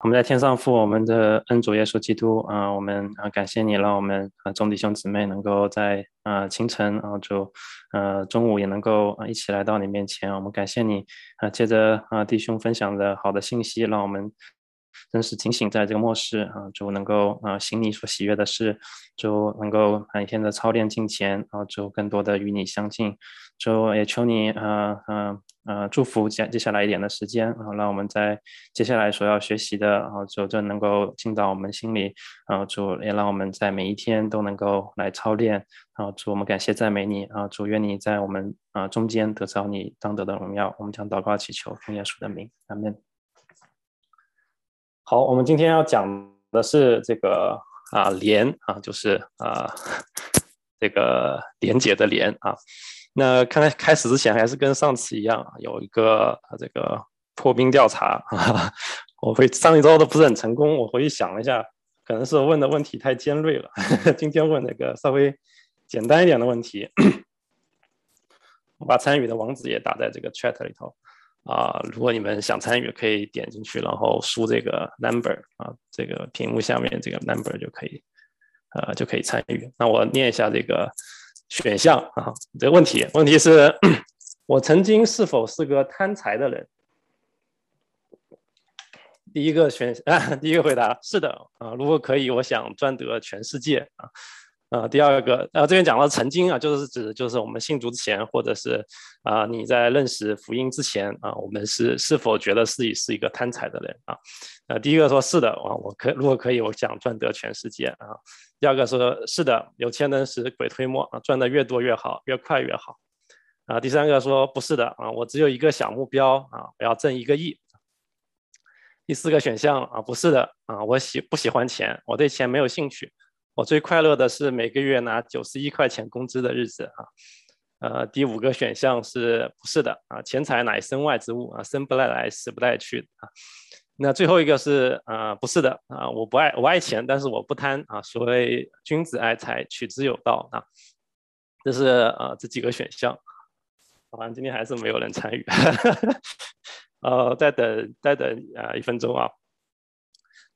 我们在天上父，我们的恩主耶稣基督啊，我们啊感谢你，让我们啊众弟兄姊妹能够在啊清晨啊就呃中午也能够啊一起来到你面前。我们感谢你啊，借着啊弟兄分享的好的信息，让我们真是警醒在这个末世啊，就能够啊行你所喜悦的事，就能够每天的操练敬虔，然后就更多的与你相近。就也求你啊啊。呃，祝福接接下来一点的时间，然后让我们在接下来所要学习的，然后就就能够进到我们心里，然后主也让我们在每一天都能够来操练，然后主我们感谢赞美你，啊主愿你在我们啊中间得着你当得的荣耀，我们将祷告祈求奉耶稣的名，阿门。好，我们今天要讲的是这个啊连啊，就是啊 这个连接的连啊。那看来开始之前，还是跟上次一样，有一个这个破冰调查啊。我会上一周都不是很成功，我回去想了一下，可能是问的问题太尖锐了。今天问了一个稍微简单一点的问题。我把参与的网址也打在这个 chat 里头啊，如果你们想参与，可以点进去，然后输这个 number 啊，这个屏幕下面这个 number 就可以，呃，就可以参与。那我念一下这个。选项啊，这个问题，问题是，我曾经是否是个贪财的人？第一个选啊，第一个回答是的啊，如果可以，我想赚得全世界啊。啊，第二个，呃，这边讲到曾经啊，就是指就是我们信主之前，或者是啊你在认识福音之前啊，我们是是否觉得自己是一个贪财的人啊？呃，第一个说是的啊，我可如果可以，我想赚得全世界啊。第二个说是的，有钱能使鬼推磨啊，赚的越多越好，越快越好啊。第三个说不是的啊，我只有一个小目标啊，我要挣一个亿。第四个选项啊，不是的啊，我喜不喜欢钱，我对钱没有兴趣。我最快乐的是每个月拿九十一块钱工资的日子啊，呃，第五个选项是不是的啊？钱财乃身外之物啊，生不带来，死不带去啊。那最后一个是啊，不是的啊，我不爱我爱钱，但是我不贪啊。所谓君子爱财，取之有道啊。这是呃这几个选项，好像今天还是没有人参与，呃，再等再等啊一分钟啊。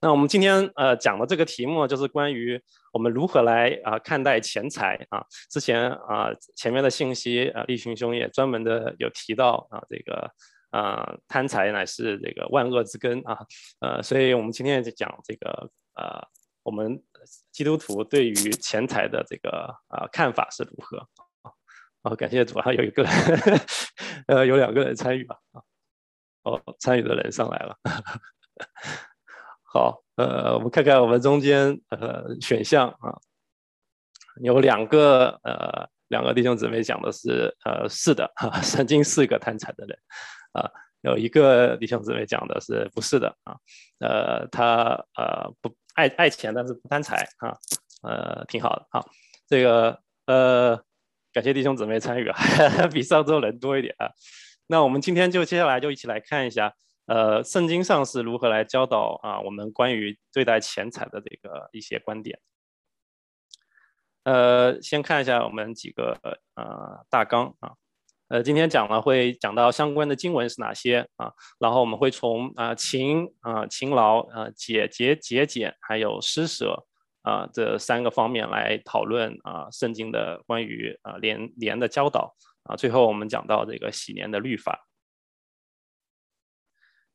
那我们今天呃讲的这个题目就是关于我们如何来啊看待钱财啊。之前啊前面的信息啊，立群兄也专门的有提到啊这个啊贪财乃是这个万恶之根啊呃，所以我们今天就讲这个呃我们基督徒对于钱财的这个啊看法是如何啊。好，感谢主啊，有一个人 呃有两个人参与吧啊哦参与的人上来了。好，呃，我们看看我们中间呃选项啊，有两个呃两个弟兄姊妹讲的是呃是的啊，曾经是个贪财的人啊，有一个弟兄姊妹讲的是不是的啊，呃他呃不爱爱钱，但是不贪财啊，呃挺好的好，这个呃感谢弟兄姊妹参与啊，比上周人多一点啊，那我们今天就接下来就一起来看一下。呃，圣经上是如何来教导啊？我们关于对待钱财的这个一些观点。呃，先看一下我们几个呃大纲啊。呃，今天讲了会讲到相关的经文是哪些啊？然后我们会从啊勤啊勤劳啊节节节俭还有施舍啊这三个方面来讨论啊圣经的关于啊连连的教导啊。最后我们讲到这个喜年的律法。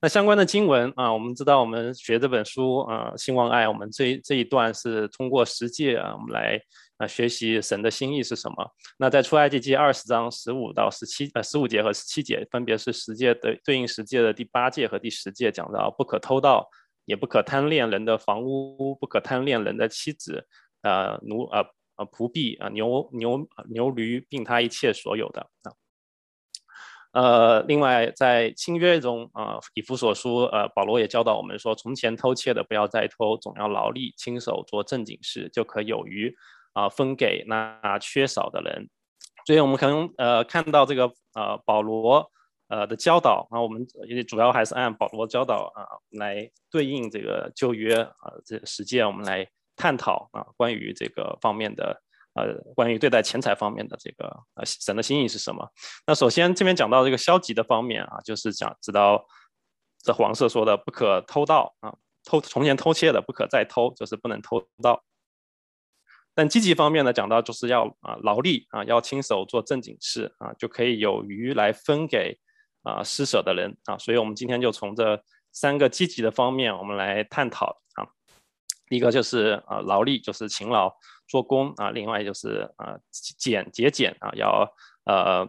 那相关的经文啊，我们知道我们学这本书啊，兴旺爱，我们这这一段是通过十诫啊，我们来啊学习神的心意是什么。那在出埃及记二十章十五到十七呃十五节和十七节，分别是十诫的对应十诫的第八诫和第十诫，讲到不可偷盗，也不可贪恋人的房屋，不可贪恋人的妻子，呃奴呃呃仆婢啊牛牛牛驴，并他一切所有的啊。呃，另外在新约中啊，以弗所书，呃，保罗也教导我们说，从前偷窃的不要再偷，总要劳力，亲手做正经事，就可有余啊，分给那缺少的人。所以，我们可能呃看到这个呃保罗呃的教导啊，我们也主要还是按保罗教导啊来对应这个旧约啊这实践，我们来探讨啊关于这个方面的。呃，关于对待钱财方面的这个呃神的心意是什么？那首先这边讲到这个消极的方面啊，就是讲知道这黄色说的不可偷盗啊，偷从前偷窃的不可再偷，就是不能偷盗。但积极方面呢，讲到就是要啊劳力啊，要亲手做正经事啊，就可以有余来分给啊施舍的人啊。所以我们今天就从这三个积极的方面，我们来探讨啊。一个就是啊劳力，就是勤劳做工啊；另外就是啊俭节俭啊，要呃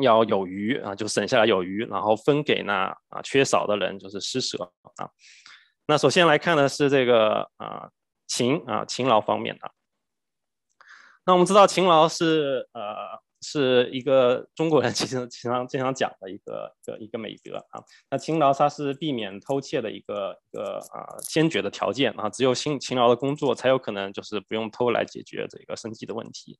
要有余啊，就省下来有余，然后分给那啊缺少的人，就是施舍啊。那首先来看的是这个啊勤啊勤劳方面的。那我们知道勤劳是呃是一个中国人其 实经常经常讲的一个一个一个美德啊。那勤劳它是避免偷窃的一个一个啊先决的条件啊。只有勤勤劳的工作才有可能就是不用偷来解决这个生计的问题。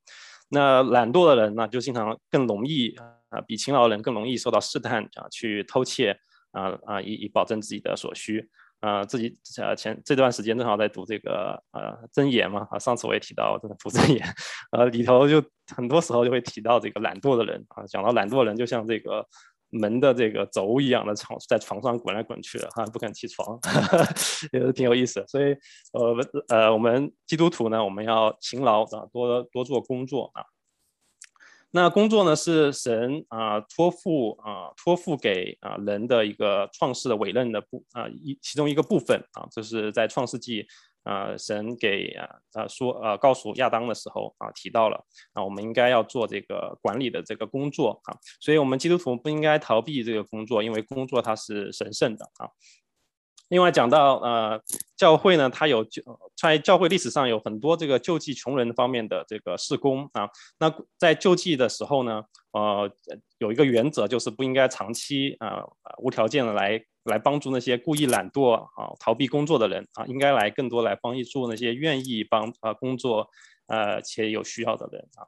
那懒惰的人呢就经常更容易啊比勤劳的人更容易受到试探啊去偷窃啊啊以以保证自己的所需。啊，自己呃前这段时间正好在读这个呃真言嘛啊，上次我也提到这个读真言，呃里头就很多时候就会提到这个懒惰的人啊，讲到懒惰的人就像这个门的这个轴一样的床在床上滚来滚去的哈，不肯起床，也是挺有意思。所以呃呃我们基督徒呢，我们要勤劳啊，多多做工作啊。那工作呢是神啊托付啊托付给啊人的一个创世的委任的部啊一其中一个部分啊，这是在创世纪啊神给啊啊说呃告诉亚当的时候啊提到了啊我们应该要做这个管理的这个工作啊，所以我们基督徒不应该逃避这个工作，因为工作它是神圣的啊。另外讲到呃教会呢，它有就在教会历史上有很多这个救济穷人方面的这个事工啊。那在救济的时候呢，呃有一个原则就是不应该长期啊无条件的来来帮助那些故意懒惰啊逃避工作的人啊，应该来更多来帮助那些愿意帮啊工作呃且有需要的人啊。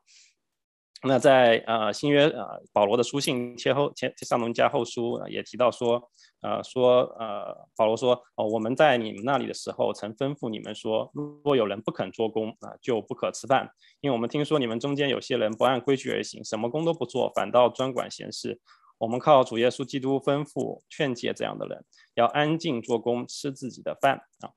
那在呃新约呃保罗的书信切后切上农加后书也提到说。呃，说呃，保罗说，哦，我们在你们那里的时候，曾吩咐你们说，若有人不肯做工啊，就不可吃饭，因为我们听说你们中间有些人不按规矩而行，什么工都不做，反倒专管闲事。我们靠主耶稣基督吩咐劝诫这样的人，要安静做工，吃自己的饭啊。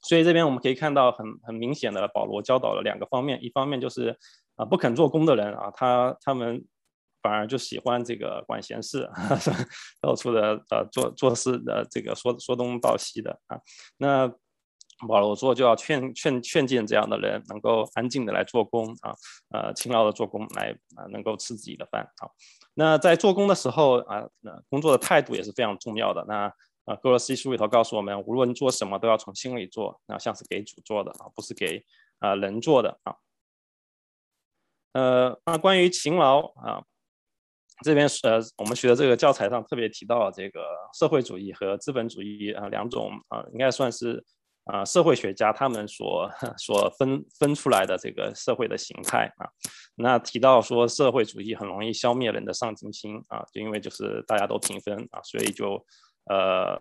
所以这边我们可以看到很很明显的，保罗教导了两个方面，一方面就是啊，不肯做工的人啊，他他们。反而就喜欢这个管闲事，到处的呃做做事的这个说说东道西的啊。那保罗说就要劝劝劝谏这样的人，能够安静的来做工啊，呃勤劳的做工来啊，能够吃自己的饭啊。那在做工的时候啊，那工作的态度也是非常重要的。那啊，哥罗西书里头告诉我们，无论做什么都要从心里做，那像是给主做的啊，不是给啊人做的啊。呃，那关于勤劳啊。这边呃，我们学的这个教材上特别提到这个社会主义和资本主义啊两种啊，应该算是啊社会学家他们所所分分出来的这个社会的形态啊。那提到说社会主义很容易消灭人的上进心啊，就因为就是大家都平分啊，所以就呃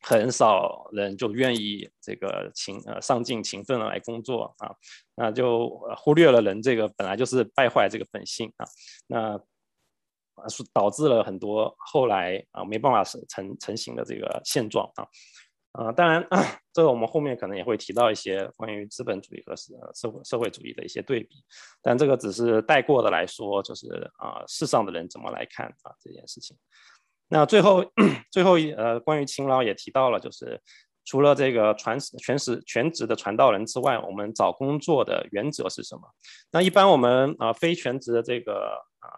很少人就愿意这个勤呃上进勤奋的来工作啊，那就忽略了人这个本来就是败坏这个本性啊，那。是导致了很多后来啊没办法成成型的这个现状啊，啊，当然这个我们后面可能也会提到一些关于资本主义和社社会社会主义的一些对比，但这个只是带过的来说，就是啊世上的人怎么来看啊这件事情。那最后 最后一呃关于勤劳也提到了，就是除了这个传全时全职的传道人之外，我们找工作的原则是什么？那一般我们啊非全职的这个啊。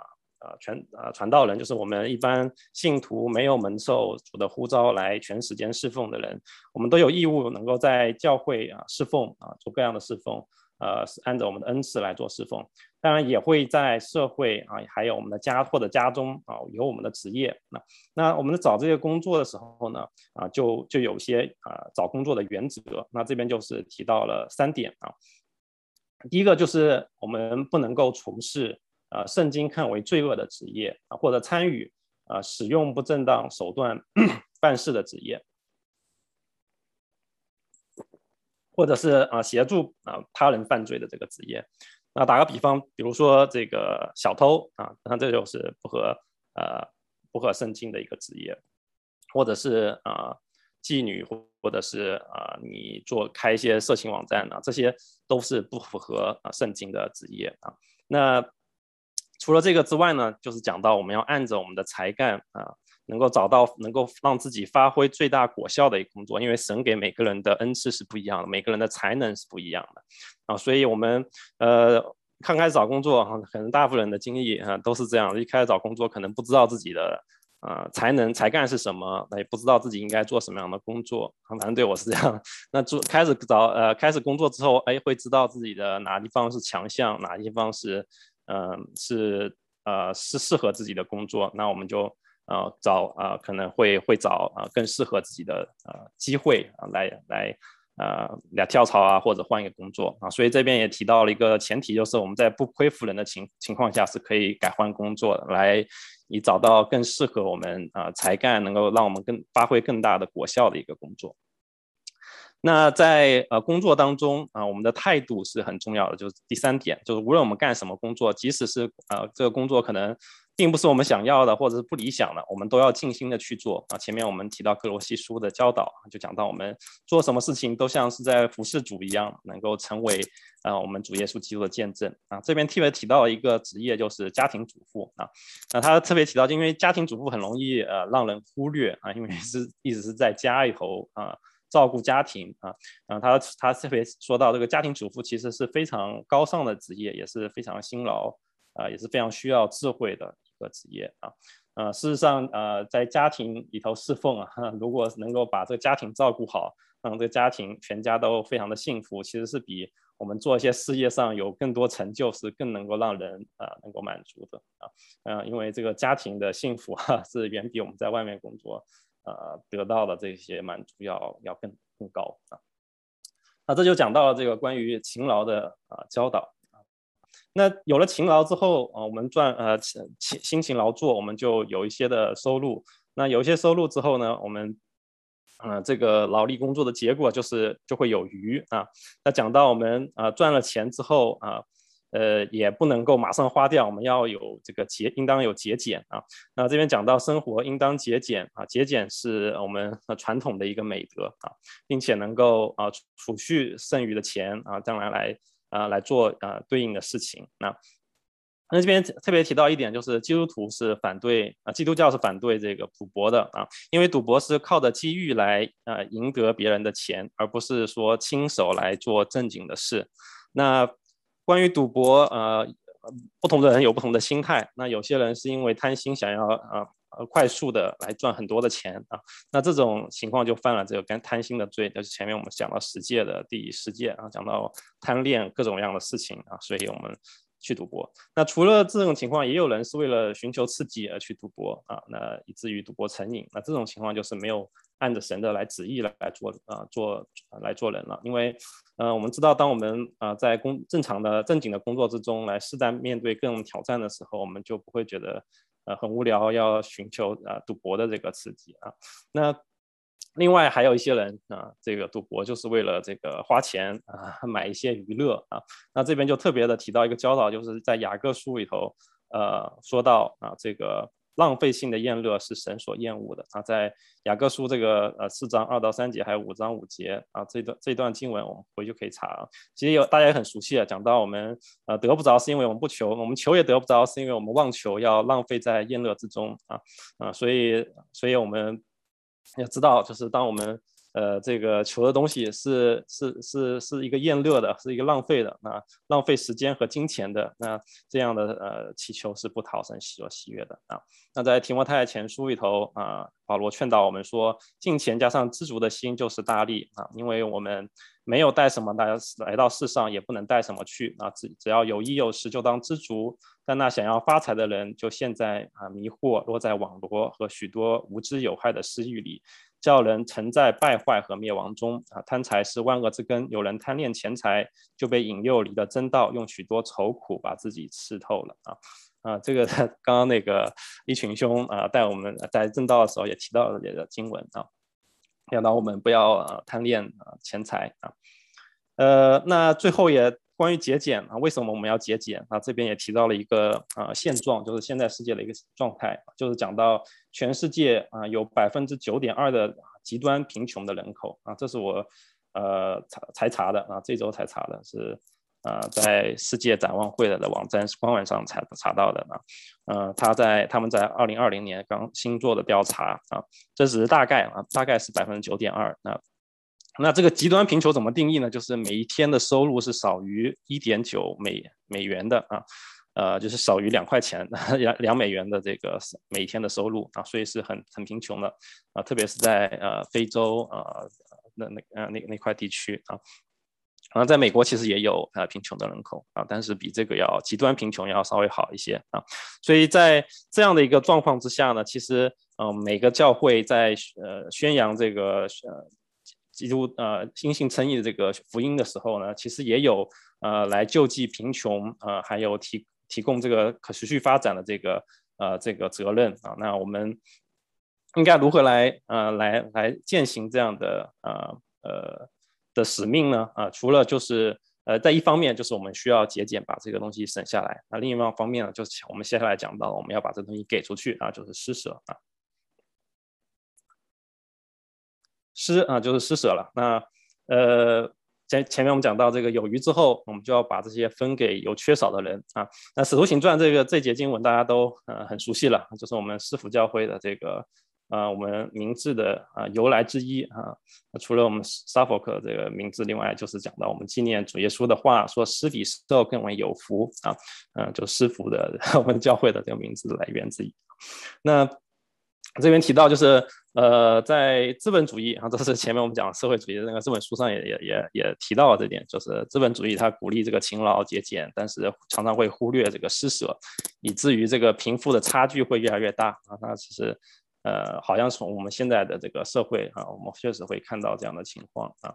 呃，全呃传道人就是我们一般信徒没有蒙受主的呼召来全时间侍奉的人，我们都有义务能够在教会啊侍奉啊做各样的侍奉，呃是按照我们的恩赐来做侍奉。当然也会在社会啊，还有我们的家或者家中啊有我们的职业。那那我们在找这些工作的时候呢，啊就就有些啊找工作的原则。那这边就是提到了三点啊，第一个就是我们不能够从事。啊，圣经看为罪恶的职业啊，或者参与啊使用不正当手段办事的职业，或者是啊协助啊他人犯罪的这个职业。那打个比方，比如说这个小偷啊，那这就是不合呃不合圣经的一个职业，或者是啊妓女或者是啊你做开一些色情网站啊，这些都是不符合啊圣经的职业啊。那除了这个之外呢，就是讲到我们要按着我们的才干啊，能够找到能够让自己发挥最大果效的一个工作，因为神给每个人的恩赐是不一样的，每个人的才能是不一样的啊，所以我们呃刚开始找工作，可能大部分人的经历啊都是这样，一开始找工作可能不知道自己的啊才能才干是什么，也不知道自己应该做什么样的工作，反正对我是这样。那做开始找呃开始工作之后，哎会知道自己的哪地方是强项，哪地方是。嗯，是呃是适合自己的工作，那我们就呃找呃可能会会找呃更适合自己的呃机会啊来来呃来跳槽啊或者换一个工作啊，所以这边也提到了一个前提，就是我们在不亏负人的情情况下是可以改换工作的，来以找到更适合我们啊才干能够让我们更发挥更大的果效的一个工作。那在呃工作当中啊，我们的态度是很重要的。就是第三点，就是无论我们干什么工作，即使是呃这个工作可能并不是我们想要的，或者是不理想的，我们都要尽心的去做啊。前面我们提到克罗西书的教导，就讲到我们做什么事情都像是在服侍主一样，能够成为啊我们主耶稣基督的见证啊。这边特别提到一个职业，就是家庭主妇啊。那他特别提到，因为家庭主妇很容易呃让人忽略啊，因为是一直是在家里头啊。照顾家庭啊，然后他他特别说到这个家庭主妇其实是非常高尚的职业，也是非常辛劳啊，也是非常需要智慧的一个职业啊。呃，事实上呃，在家庭里头侍奉啊，如果能够把这个家庭照顾好，让这个家庭全家都非常的幸福，其实是比我们做一些事业上有更多成就，是更能够让人啊能够满足的啊。嗯，因为这个家庭的幸福哈，是远比我们在外面工作。呃，得到的这些满足要要更更高啊，那这就讲到了这个关于勤劳的啊教导。那有了勤劳之后啊，我们赚呃勤辛勤劳作，我们就有一些的收入。那有一些收入之后呢，我们呃这个劳力工作的结果就是就会有余啊。那讲到我们啊赚了钱之后啊。呃，也不能够马上花掉，我们要有这个节，应当有节俭啊。那这边讲到生活应当节俭啊，节俭是我们传统的一个美德啊，并且能够啊储蓄剩余的钱啊，将来来啊来做啊对应的事情。那那这边特别提到一点，就是基督徒是反对啊，基督教是反对这个赌博的啊，因为赌博是靠着机遇来啊赢得别人的钱，而不是说亲手来做正经的事。那关于赌博，呃，不同的人有不同的心态。那有些人是因为贪心，想要呃呃快速的来赚很多的钱啊。那这种情况就犯了这个跟贪心的罪。就是前面我们讲到十戒的第十戒啊，讲到贪恋各种各样的事情啊，所以我们去赌博。那除了这种情况，也有人是为了寻求刺激而去赌博啊，那以至于赌博成瘾。那这种情况就是没有。按着神的来旨意来来做啊做来做人了，因为呃我们知道，当我们啊在工正常的正经的工作之中来适当面对各种挑战的时候，我们就不会觉得呃很无聊，要寻求呃赌博的这个刺激啊。那另外还有一些人啊，这个赌博就是为了这个花钱啊买一些娱乐啊。那这边就特别的提到一个教导，就是在雅各书里头呃说到啊这个。浪费性的厌乐是神所厌恶的啊，在雅各书这个呃四章二到三节，还有五章五节啊，这段这段经文我们回去可以查啊。其实有大家也很熟悉啊，讲到我们呃得不着是因为我们不求，我们求也得不着是因为我们妄求，要浪费在厌乐之中啊啊，所以所以我们要知道，就是当我们。呃，这个求的东西是是是是一个厌乐的，是一个浪费的，那浪费时间和金钱的，那这样的呃祈求是不讨神喜所喜悦的啊。那在提摩太前书里头啊，保罗劝导我们说，金钱加上知足的心就是大力啊，因为我们没有带什么来来到世上，也不能带什么去啊，只只要有衣有食就当知足。但那想要发财的人，就陷在啊迷惑落在网罗和许多无知有害的私欲里。叫人沉在败坏和灭亡中啊！贪财是万恶之根，有人贪恋钱财，就被引诱离了正道，用许多愁苦把自己吃透了啊！啊，这个 刚刚那个一群兄啊，带我们在正道的时候也提到了这个经文啊，要让我们不要贪恋啊钱财啊，呃，那最后也。关于节俭啊，为什么我们要节俭啊？这边也提到了一个啊现状，就是现在世界的一个状态，就是讲到全世界啊有百分之九点二的极端贫穷的人口啊，这是我呃查才查的啊，这周才查的，是呃在世界展望会的的网站官网上查查到的啊，呃他在他们在二零二零年刚新做的调查啊，这只是大概啊，大概是百分之九点二那。那这个极端贫穷怎么定义呢？就是每一天的收入是少于一点九美美元的啊，呃，就是少于两块钱两两美元的这个每天的收入啊，所以是很很贫穷的啊，特别是在呃非洲啊那那呃那那块地区啊，啊，在美国其实也有呃贫穷的人口啊，但是比这个要极端贫穷要稍微好一些啊，所以在这样的一个状况之下呢，其实嗯每个教会在呃宣扬这个呃。基督呃，因信称义的这个福音的时候呢，其实也有呃来救济贫穷呃，还有提提供这个可持续发展的这个呃这个责任啊。那我们应该如何来呃来来践行这样的呃呃的使命呢？啊，除了就是呃在一方面就是我们需要节俭把这个东西省下来，那另一方面呢，就是我们接下来讲到我们要把这东西给出去啊，就是施舍啊。施啊，就是施舍了。那呃，前前面我们讲到这个有余之后，我们就要把这些分给有缺少的人啊。那使徒行传这个这节经文大家都呃很熟悉了，就是我们师傅教会的这个啊我们名字的啊由来之一啊。除了我们沙佛克这个名字，另外就是讲到我们纪念主耶稣的话，说施比受更为有福啊。嗯，就师傅的 我们教会的这个名字的来源之一。那这边提到就是，呃，在资本主义啊，这是前面我们讲社会主义的那个这本书上也也也也提到了这点，就是资本主义它鼓励这个勤劳节俭，但是常常会忽略这个施舍，以至于这个贫富的差距会越来越大啊。那其实，呃，好像从我们现在的这个社会啊，我们确实会看到这样的情况啊。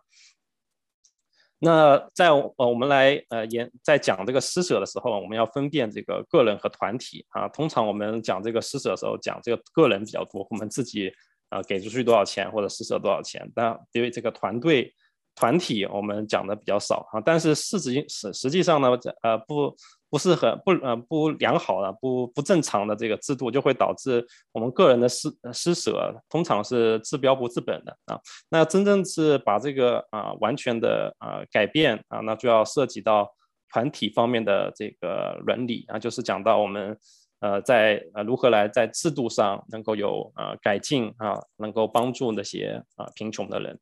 那在呃我们来呃演在讲这个施舍的时候，我们要分辨这个个人和团体啊。通常我们讲这个施舍的时候，讲这个个人比较多，我们自己呃给出去多少钱或者施舍多少钱。但因为这个团队团体，我们讲的比较少啊。但是事实实实际上呢，呃不。不是很不呃不良好的不不正常的这个制度，就会导致我们个人的施施舍通常是治标不治本的啊。那真正是把这个啊完全的啊改变啊，那就要涉及到团体方面的这个伦理啊，就是讲到我们呃在呃如何来在制度上能够有呃改进啊，能够帮助那些啊贫穷的人。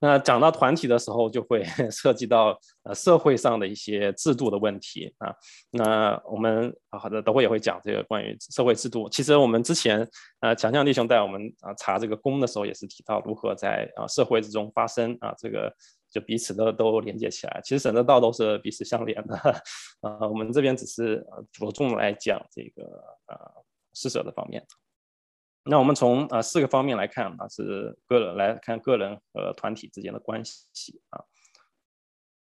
那讲到团体的时候，就会 涉及到呃社会上的一些制度的问题啊。那我们好的等会也会讲这个关于社会制度。其实我们之前呃强强弟兄带我们啊查这个公的时候，也是提到如何在啊社会之中发生啊这个就彼此的都连接起来。其实省得道都是彼此相连的啊。我们这边只是着重来讲这个呃施舍的方面。那我们从呃四个方面来看啊，是个人来看个人和团体之间的关系啊。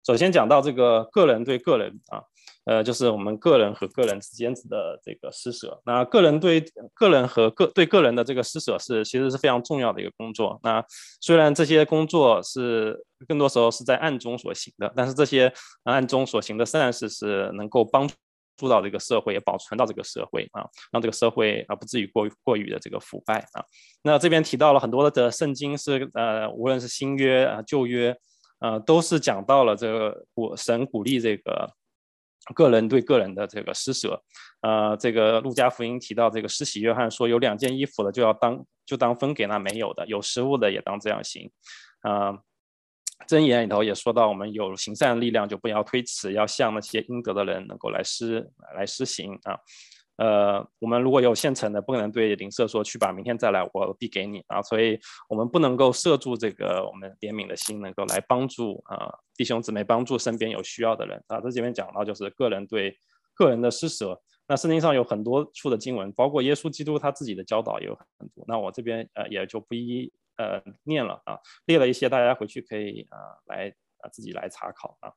首先讲到这个个人对个人啊，呃，就是我们个人和个人之间的这个施舍。那个人对个人和个对个人的这个施舍是其实是非常重要的一个工作。那虽然这些工作是更多时候是在暗中所行的，但是这些暗中所行的善事是能够帮助助。助到这个社会，也保存到这个社会啊，让这个社会啊不至于过于过于的这个腐败啊。那这边提到了很多的圣经是呃，无论是新约啊、旧约，呃，都是讲到了这个古神鼓励这个个人对个人的这个施舍。呃，这个路加福音提到这个施洗约翰说，有两件衣服的就要当就当分给那没有的，有食物的也当这样行啊。箴言里头也说到，我们有行善的力量，就不要推辞，要向那些应得的人能够来施来施行啊。呃，我们如果有现成的，不可能对邻舍说去吧，明天再来，我必给你啊。所以，我们不能够摄住这个我们怜悯的心，能够来帮助啊弟兄姊妹，帮助身边有需要的人啊。这前面讲到就是个人对个人的施舍。那圣经上有很多处的经文，包括耶稣基督他自己的教导也有很多。那我这边呃也就不一。呃，念了啊，列了一些，大家回去可以啊来啊自己来查考啊。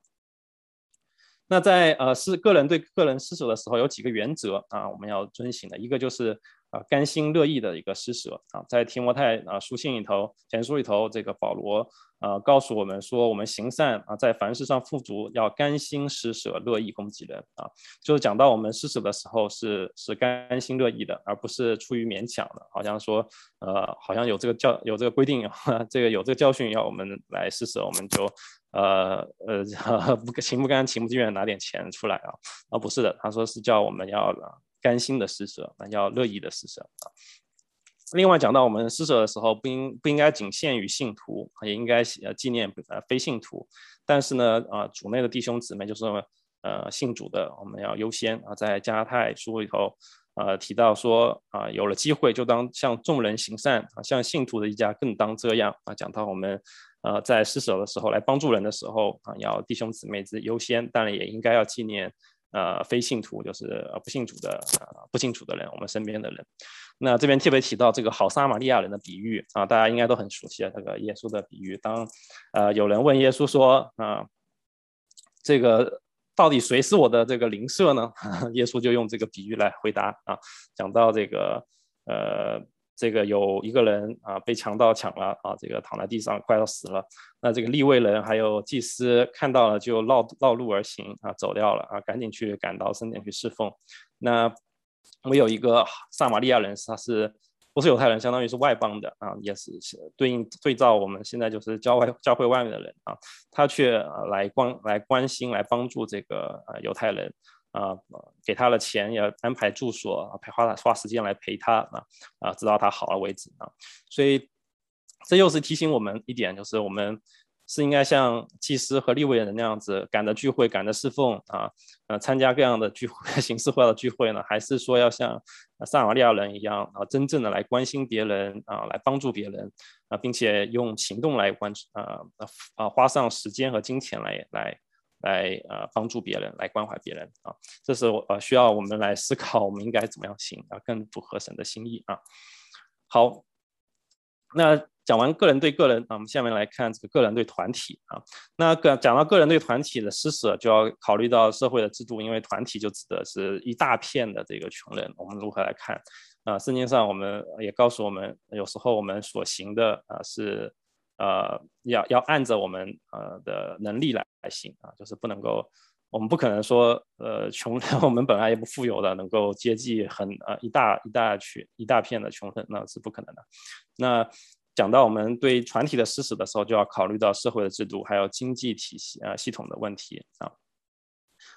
那在呃是个人对个人施舍的时候，有几个原则啊，我们要遵循的。一个就是啊甘心乐意的一个施舍啊。在提摩太啊书信里头，前书里头，这个保罗啊告诉我们说，我们行善啊，在凡事上富足，要甘心施舍，乐意供给人啊。就是讲到我们施舍的时候是是甘心乐意的，而不是出于勉强的，好像说呃好像有这个教有这个规定，这个有这个教训要我们来施舍，我们就。呃呃，不情不甘情不自愿拿点钱出来啊？啊，不是的，他说是叫我们要甘心的施舍，那要乐意的施舍啊。另外讲到我们施舍的时候，不应不应该仅限于信徒，也应该呃纪念呃非信徒。但是呢，啊主内的弟兄姊妹就是呃信主的，我们要优先啊。在加泰书里头，呃提到说啊，有了机会就当向众人行善啊，向信徒的一家更当这样啊。讲到我们。呃，在施舍的时候，来帮助人的时候啊，要弟兄姊妹之优先，当然也应该要纪念呃非信徒，就是呃不信主的呃不信主的人，我们身边的人。那这边特别提到这个好撒玛利亚人的比喻啊，大家应该都很熟悉啊，这个耶稣的比喻。当呃有人问耶稣说啊，这个到底谁是我的这个邻舍呢？耶稣就用这个比喻来回答啊，讲到这个呃。这个有一个人啊被强盗抢了啊，这个躺在地上快要死了。那这个立位人还有祭司看到了就绕绕路而行啊，走掉了啊，赶紧去赶到圣殿去侍奉。那我有一个撒玛利亚人，他是不是犹太人？相当于是外邦的啊，也是对应对照我们现在就是教外教会外面的人啊，他却来关来关心来帮助这个呃犹太人。啊，给他了钱，也安排住所，陪花花时间来陪他啊啊，直到他好了为止啊。所以这又是提醒我们一点，就是我们是应该像祭司和立位人那样子，赶着聚会，赶着侍奉啊，呃，参加各样的聚会、形式化的聚会呢，还是说要像撒玛利亚人一样啊，真正的来关心别人啊，来帮助别人啊，并且用行动来关啊啊，花上时间和金钱来来。来呃帮助别人，来关怀别人啊，这是我呃需要我们来思考，我们应该怎么样行啊，更符合神的心意啊。好，那讲完个人对个人啊，我们下面来看这个个人对团体啊。那个讲到个人对团体的施舍，就要考虑到社会的制度，因为团体就指的是一大片的这个穷人，我们如何来看啊？圣经上我们也告诉我们，有时候我们所行的啊是。呃，要要按着我们呃的能力来来行啊，就是不能够，我们不可能说，呃，穷我们本来也不富有的，能够接济很呃一大一大群一大片的穷人，那是不可能的。那讲到我们对团体的施舍的时候，就要考虑到社会的制度，还有经济体系啊系统的问题啊。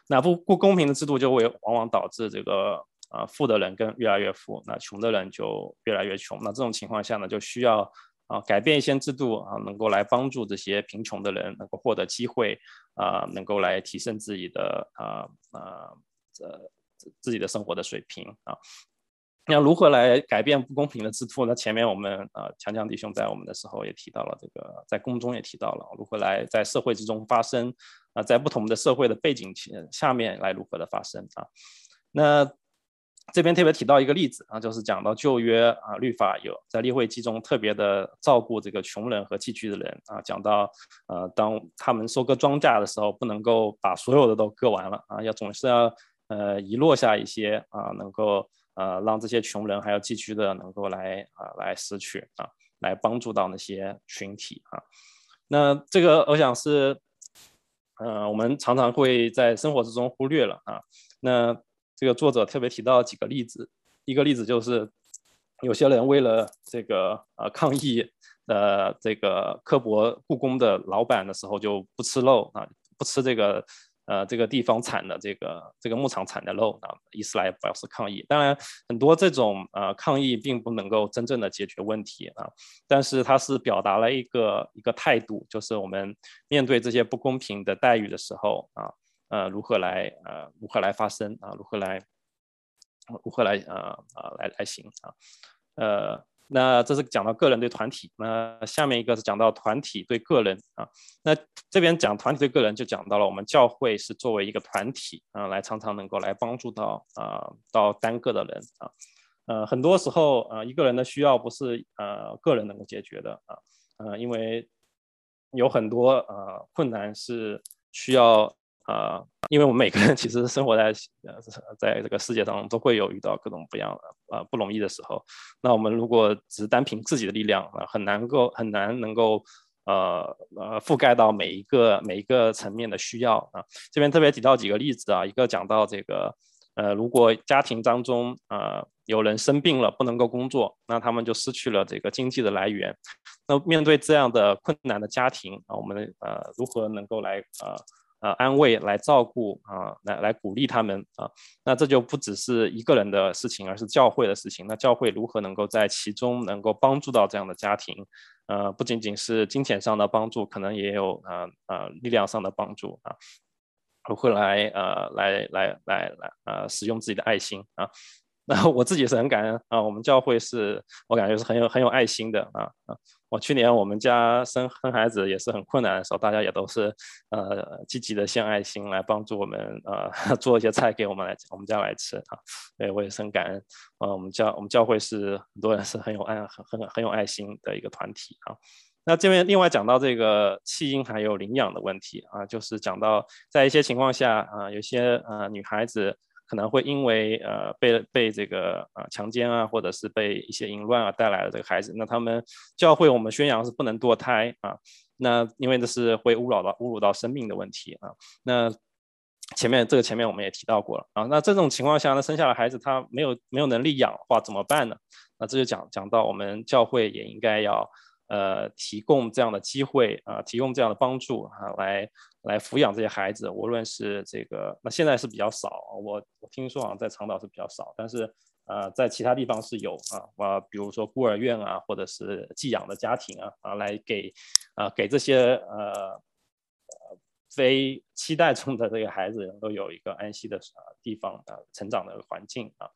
那不不公平的制度就会往往导致这个呃富的人更越来越富，那穷的人就越来越穷。那这种情况下呢，就需要。啊，改变一些制度啊，能够来帮助这些贫穷的人能够获得机会啊，能够来提升自己的啊啊呃自己的生活的水平啊。那如何来改变不公平的制度呢？前面我们啊强强弟兄在我们的时候也提到了这个，在宫中也提到了如何来在社会之中发生啊，在不同的社会的背景下面来如何的发生啊。那这边特别提到一个例子啊，就是讲到旧约啊，律法有在立会记中特别的照顾这个穷人和寄居的人啊，讲到呃，当他们收割庄稼的时候，不能够把所有的都割完了啊，要总是要呃遗落下一些啊，能够呃让这些穷人还有寄居的能够来啊来拾取啊，来帮助到那些群体啊。那这个我想是呃我们常常会在生活之中忽略了啊，那。这个作者特别提到几个例子，一个例子就是有些人为了这个呃抗议呃这个刻薄故宫的老板的时候就不吃肉啊，不吃这个呃这个地方产的这个这个牧场产的肉啊，以此来表示抗议。当然，很多这种呃抗议并不能够真正的解决问题啊，但是它是表达了一个一个态度，就是我们面对这些不公平的待遇的时候啊。呃，如何来呃，如何来发生啊？如何来，如何来呃啊来来行啊？呃，那这是讲到个人对团体，那下面一个是讲到团体对个人啊。那这边讲团体对个人，就讲到了我们教会是作为一个团体啊，来常常能够来帮助到啊到单个的人啊。呃，很多时候啊，一个人的需要不是呃个人能够解决的啊，呃，因为有很多呃困难是需要。呃，因为我们每个人其实生活在呃在这个世界上，都会有遇到各种不一样的呃不容易的时候。那我们如果只是单凭自己的力量啊，很难够很难能够呃呃覆盖到每一个每一个层面的需要啊。这边特别提到几个例子啊，一个讲到这个呃，如果家庭当中呃有人生病了不能够工作，那他们就失去了这个经济的来源。那面对这样的困难的家庭啊，我们呃如何能够来呃？呃，安慰来照顾啊，来来鼓励他们啊，那这就不只是一个人的事情，而是教会的事情。那教会如何能够在其中能够帮助到这样的家庭？呃，不仅仅是金钱上的帮助，可能也有呃呃力量上的帮助啊，如何来呃来来来来呃使用自己的爱心啊？那我自己是很感恩啊，我们教会是我感觉是很有很有爱心的啊啊！我去年我们家生生孩子也是很困难的时候，大家也都是呃积极的献爱心来帮助我们呃 做一些菜给我们来我们家来吃啊，对我也是很感恩啊。我们教我们教会是很多人是很有爱很很很有爱心的一个团体啊。那这边另外讲到这个弃婴还有领养的问题啊，就是讲到在一些情况下啊，有些呃女孩子。可能会因为呃被被这个呃强奸啊，或者是被一些淫乱啊带来的这个孩子，那他们教会我们宣扬是不能堕胎啊，那因为这是会侮扰到侮辱到生命的问题啊。那前面这个前面我们也提到过了啊。那这种情况下呢，生下来孩子他没有没有能力养的话怎么办呢？那这就讲讲到我们教会也应该要。呃，提供这样的机会啊，提供这样的帮助啊，来来抚养这些孩子，无论是这个，那现在是比较少，我我听说好像在长岛是比较少，但是呃，在其他地方是有啊，啊，比如说孤儿院啊，或者是寄养的家庭啊，啊，来给啊给这些呃非期待中的这个孩子能够有一个安息的地方啊，成长的环境啊。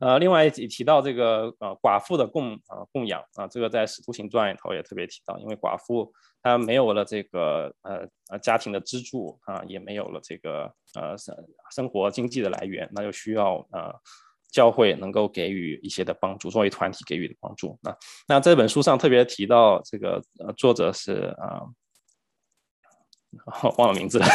呃，另外也提到这个呃寡妇的供啊供养啊，这个在使徒行传里头也特别提到，因为寡妇她没有了这个呃呃家庭的支柱啊，也没有了这个呃生生活经济的来源，那就需要呃教会能够给予一些的帮助，作为团体给予的帮助。那那这本书上特别提到这个呃作者是啊。忘了名字了，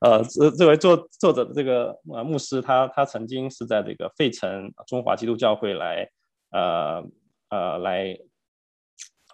呃，这这位作作者的这个呃牧师，他他曾经是在这个费城中华基督教会来，呃呃来，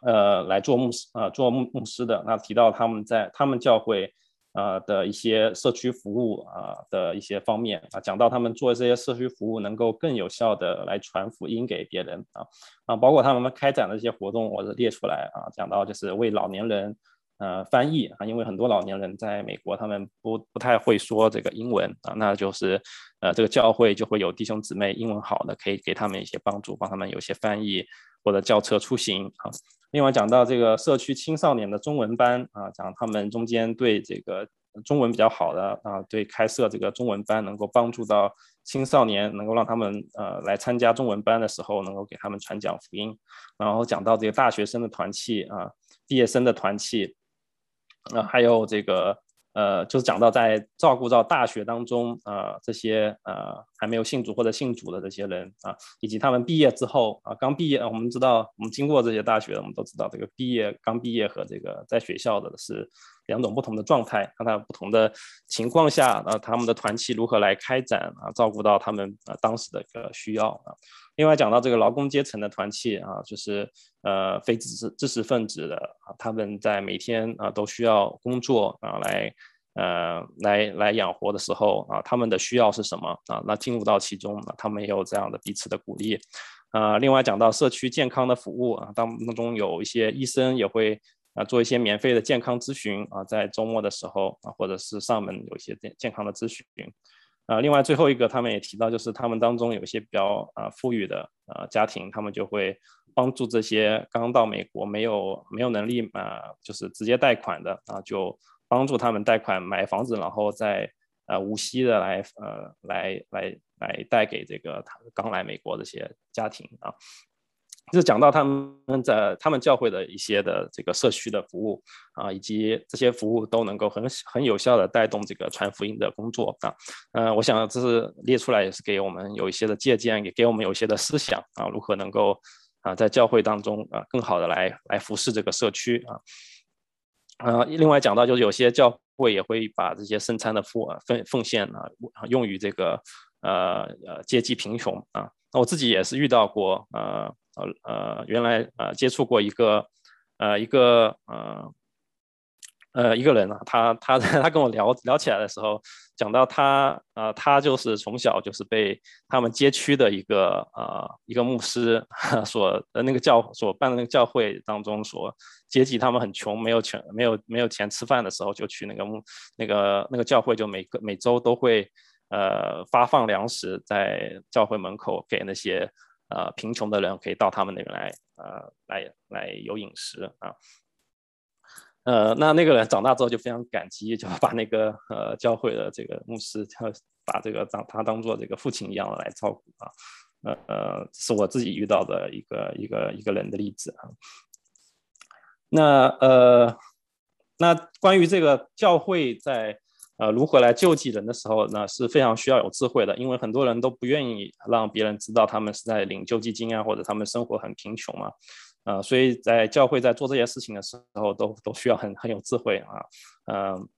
呃来做牧师啊做牧牧师的。那提到他们在他们教会啊的一些社区服务啊的一些方面啊，讲到他们做这些社区服务能够更有效的来传福音给别人啊啊，包括他们开展的一些活动，我是列出来啊，讲到就是为老年人。呃，翻译啊，因为很多老年人在美国，他们不不太会说这个英文啊，那就是，呃，这个教会就会有弟兄姊妹英文好的，可以给他们一些帮助，帮他们有些翻译或者轿车出行啊。另外讲到这个社区青少年的中文班啊，讲他们中间对这个中文比较好的啊，对开设这个中文班能够帮助到青少年，能够让他们呃来参加中文班的时候，能够给他们传讲福音。然后讲到这个大学生的团契啊，毕业生的团契。啊，还有这个，呃，就是讲到在照顾到大学当中，呃，这些呃还没有信主或者信主的这些人啊，以及他们毕业之后啊，刚毕业，我们知道，我们经过这些大学，我们都知道，这个毕业刚毕业和这个在学校的是两种不同的状态，看他不同的情况下，啊，他们的团契如何来开展啊，照顾到他们啊当时的一个需要啊。另外讲到这个劳工阶层的团契啊，就是呃非知识知识分子的啊，他们在每天啊都需要工作啊来呃来来养活的时候啊，他们的需要是什么啊？那进入到其中，他们也有这样的彼此的鼓励啊。另外讲到社区健康的服务啊，当中有一些医生也会啊做一些免费的健康咨询啊，在周末的时候啊，或者是上门有一些健健康的咨询。啊，另外最后一个，他们也提到，就是他们当中有一些比较啊富裕的呃家庭，他们就会帮助这些刚到美国没有没有能力啊，就是直接贷款的啊，就帮助他们贷款买房子，然后再呃无息的来呃来来来贷给这个他刚来美国这些家庭啊。就是讲到他们在他们教会的一些的这个社区的服务啊，以及这些服务都能够很很有效的带动这个传福音的工作啊。嗯，我想这是列出来也是给我们有一些的借鉴，也给我们有一些的思想啊，如何能够啊在教会当中啊更好的来来服侍这个社区啊。呃，另外讲到就是有些教会也会把这些生产的奉奉奉献啊用于这个呃呃阶级贫穷啊。那我自己也是遇到过呃呃呃原来呃接触过一个呃一个呃。呃，一个人啊，他他他跟我聊聊起来的时候，讲到他呃，他就是从小就是被他们街区的一个呃一个牧师 所呃那个教所办的那个教会当中所接济，他们很穷，没有钱没有没有钱吃饭的时候，就去那个牧那个那个教会，就每个每周都会呃发放粮食在教会门口给那些呃贫穷的人，可以到他们那边来呃来来有饮食啊。呃，那那个人长大之后就非常感激，就把那个呃教会的这个牧师，他把这个当他当做这个父亲一样的来照顾啊。呃呃，是我自己遇到的一个一个一个人的例子啊。那呃，那关于这个教会在呃如何来救济人的时候，呢是非常需要有智慧的，因为很多人都不愿意让别人知道他们是在领救济金啊，或者他们生活很贫穷嘛。呃，所以在教会在做这些事情的时候，都都需要很很有智慧啊，嗯，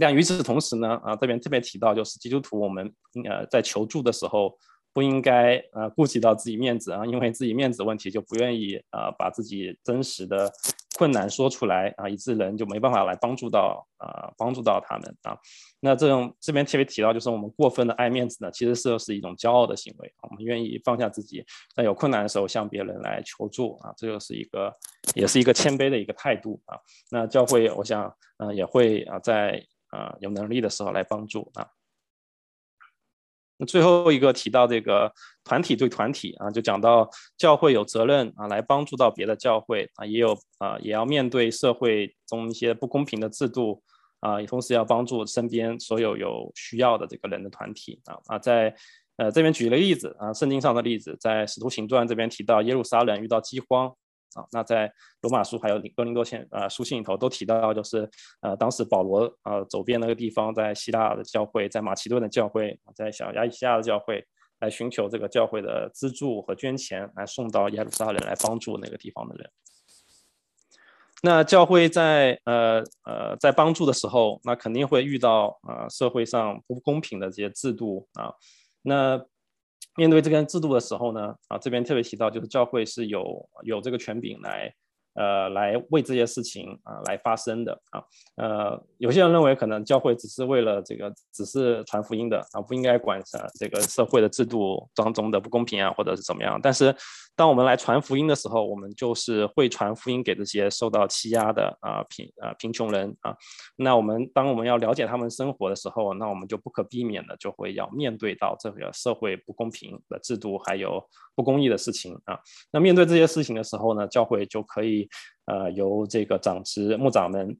但与此同时呢，啊这边特别提到，就是基督徒我们呃在求助的时候。不应该呃顾及到自己面子啊，因为自己面子问题就不愿意啊把自己真实的困难说出来啊，以致人就没办法来帮助到啊帮助到他们啊。那这种这边特别提到，就是我们过分的爱面子呢，其实是是一种骄傲的行为。我们愿意放下自己，在有困难的时候向别人来求助啊，这个是一个也是一个谦卑的一个态度啊。那教会我想嗯也会啊在啊有能力的时候来帮助啊。那最后一个提到这个团体对团体啊，就讲到教会有责任啊，来帮助到别的教会啊，也有啊，也要面对社会中一些不公平的制度啊，也同时要帮助身边所有有需要的这个人的团体啊啊，在呃这边举个例子啊，圣经上的例子，在使徒行传这边提到耶路撒冷遇到饥荒。啊，那在罗马书还有哥林多信啊书信里头都提到，就是呃当时保罗呃走遍那个地方，在希腊的教会，在马其顿的教会，在小亚细亚的教会，来寻求这个教会的资助和捐钱，来送到耶路撒冷来帮助那个地方的人。那教会在呃呃在帮助的时候，那肯定会遇到啊社会上不公平的这些制度啊，那。面对这个制度的时候呢，啊，这边特别提到，就是教会是有有这个权柄来。呃，来为这些事情啊来发声的啊，呃，有些人认为可能教会只是为了这个，只是传福音的啊，不应该管啊这个社会的制度当中的不公平啊，或者是怎么样。但是，当我们来传福音的时候，我们就是会传福音给这些受到欺压的啊贫啊贫穷人啊。那我们当我们要了解他们生活的时候，那我们就不可避免的就会要面对到这个社会不公平的制度还有不公义的事情啊。那面对这些事情的时候呢，教会就可以。呃，由这个长职牧长们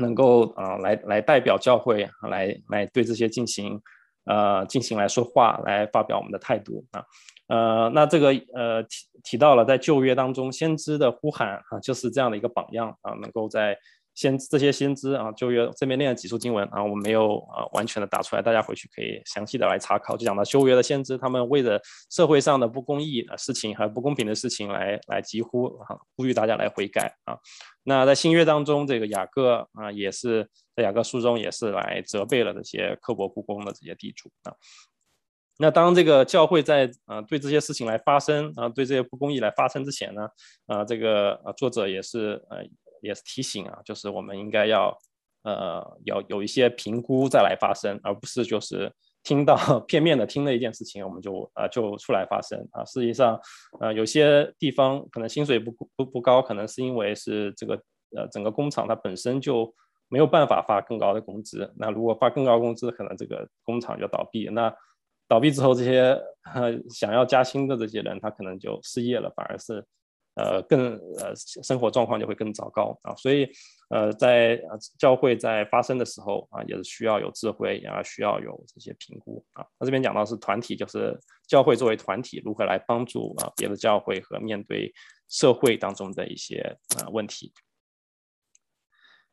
能够啊来来代表教会来来对这些进行呃进行来说话，来发表我们的态度啊。呃，那这个呃提提到了在旧约当中先知的呼喊啊，就是这样的一个榜样啊，能够在。先这些先知啊，旧约这边念了几处经文啊，我们没有啊完全的打出来，大家回去可以详细的来查考。就讲到旧约的先知，他们为了社会上的不公义的事情和不公平的事情来来疾呼啊，呼吁大家来悔改啊。那在新约当中，这个雅各啊，也是在雅各书中也是来责备了这些刻薄不公的这些地主啊。那当这个教会在啊对这些事情来发生啊，对这些不公义来发生之前呢，啊这个啊作者也是呃。也是提醒啊，就是我们应该要，呃，要有一些评估再来发生，而不是就是听到 片面的听了一件事情，我们就呃就出来发生啊。实际上，呃，有些地方可能薪水不不不高，可能是因为是这个呃整个工厂它本身就没有办法发更高的工资。那如果发更高工资，可能这个工厂就倒闭。那倒闭之后，这些呃 想要加薪的这些人，他可能就失业了，反而是。呃，更呃，生活状况就会更糟糕啊，所以呃，在教会在发生的时候啊，也是需要有智慧，也需要有这些评估啊。那这边讲到是团体，就是教会作为团体如何来帮助啊别的教会和面对社会当中的一些啊问题。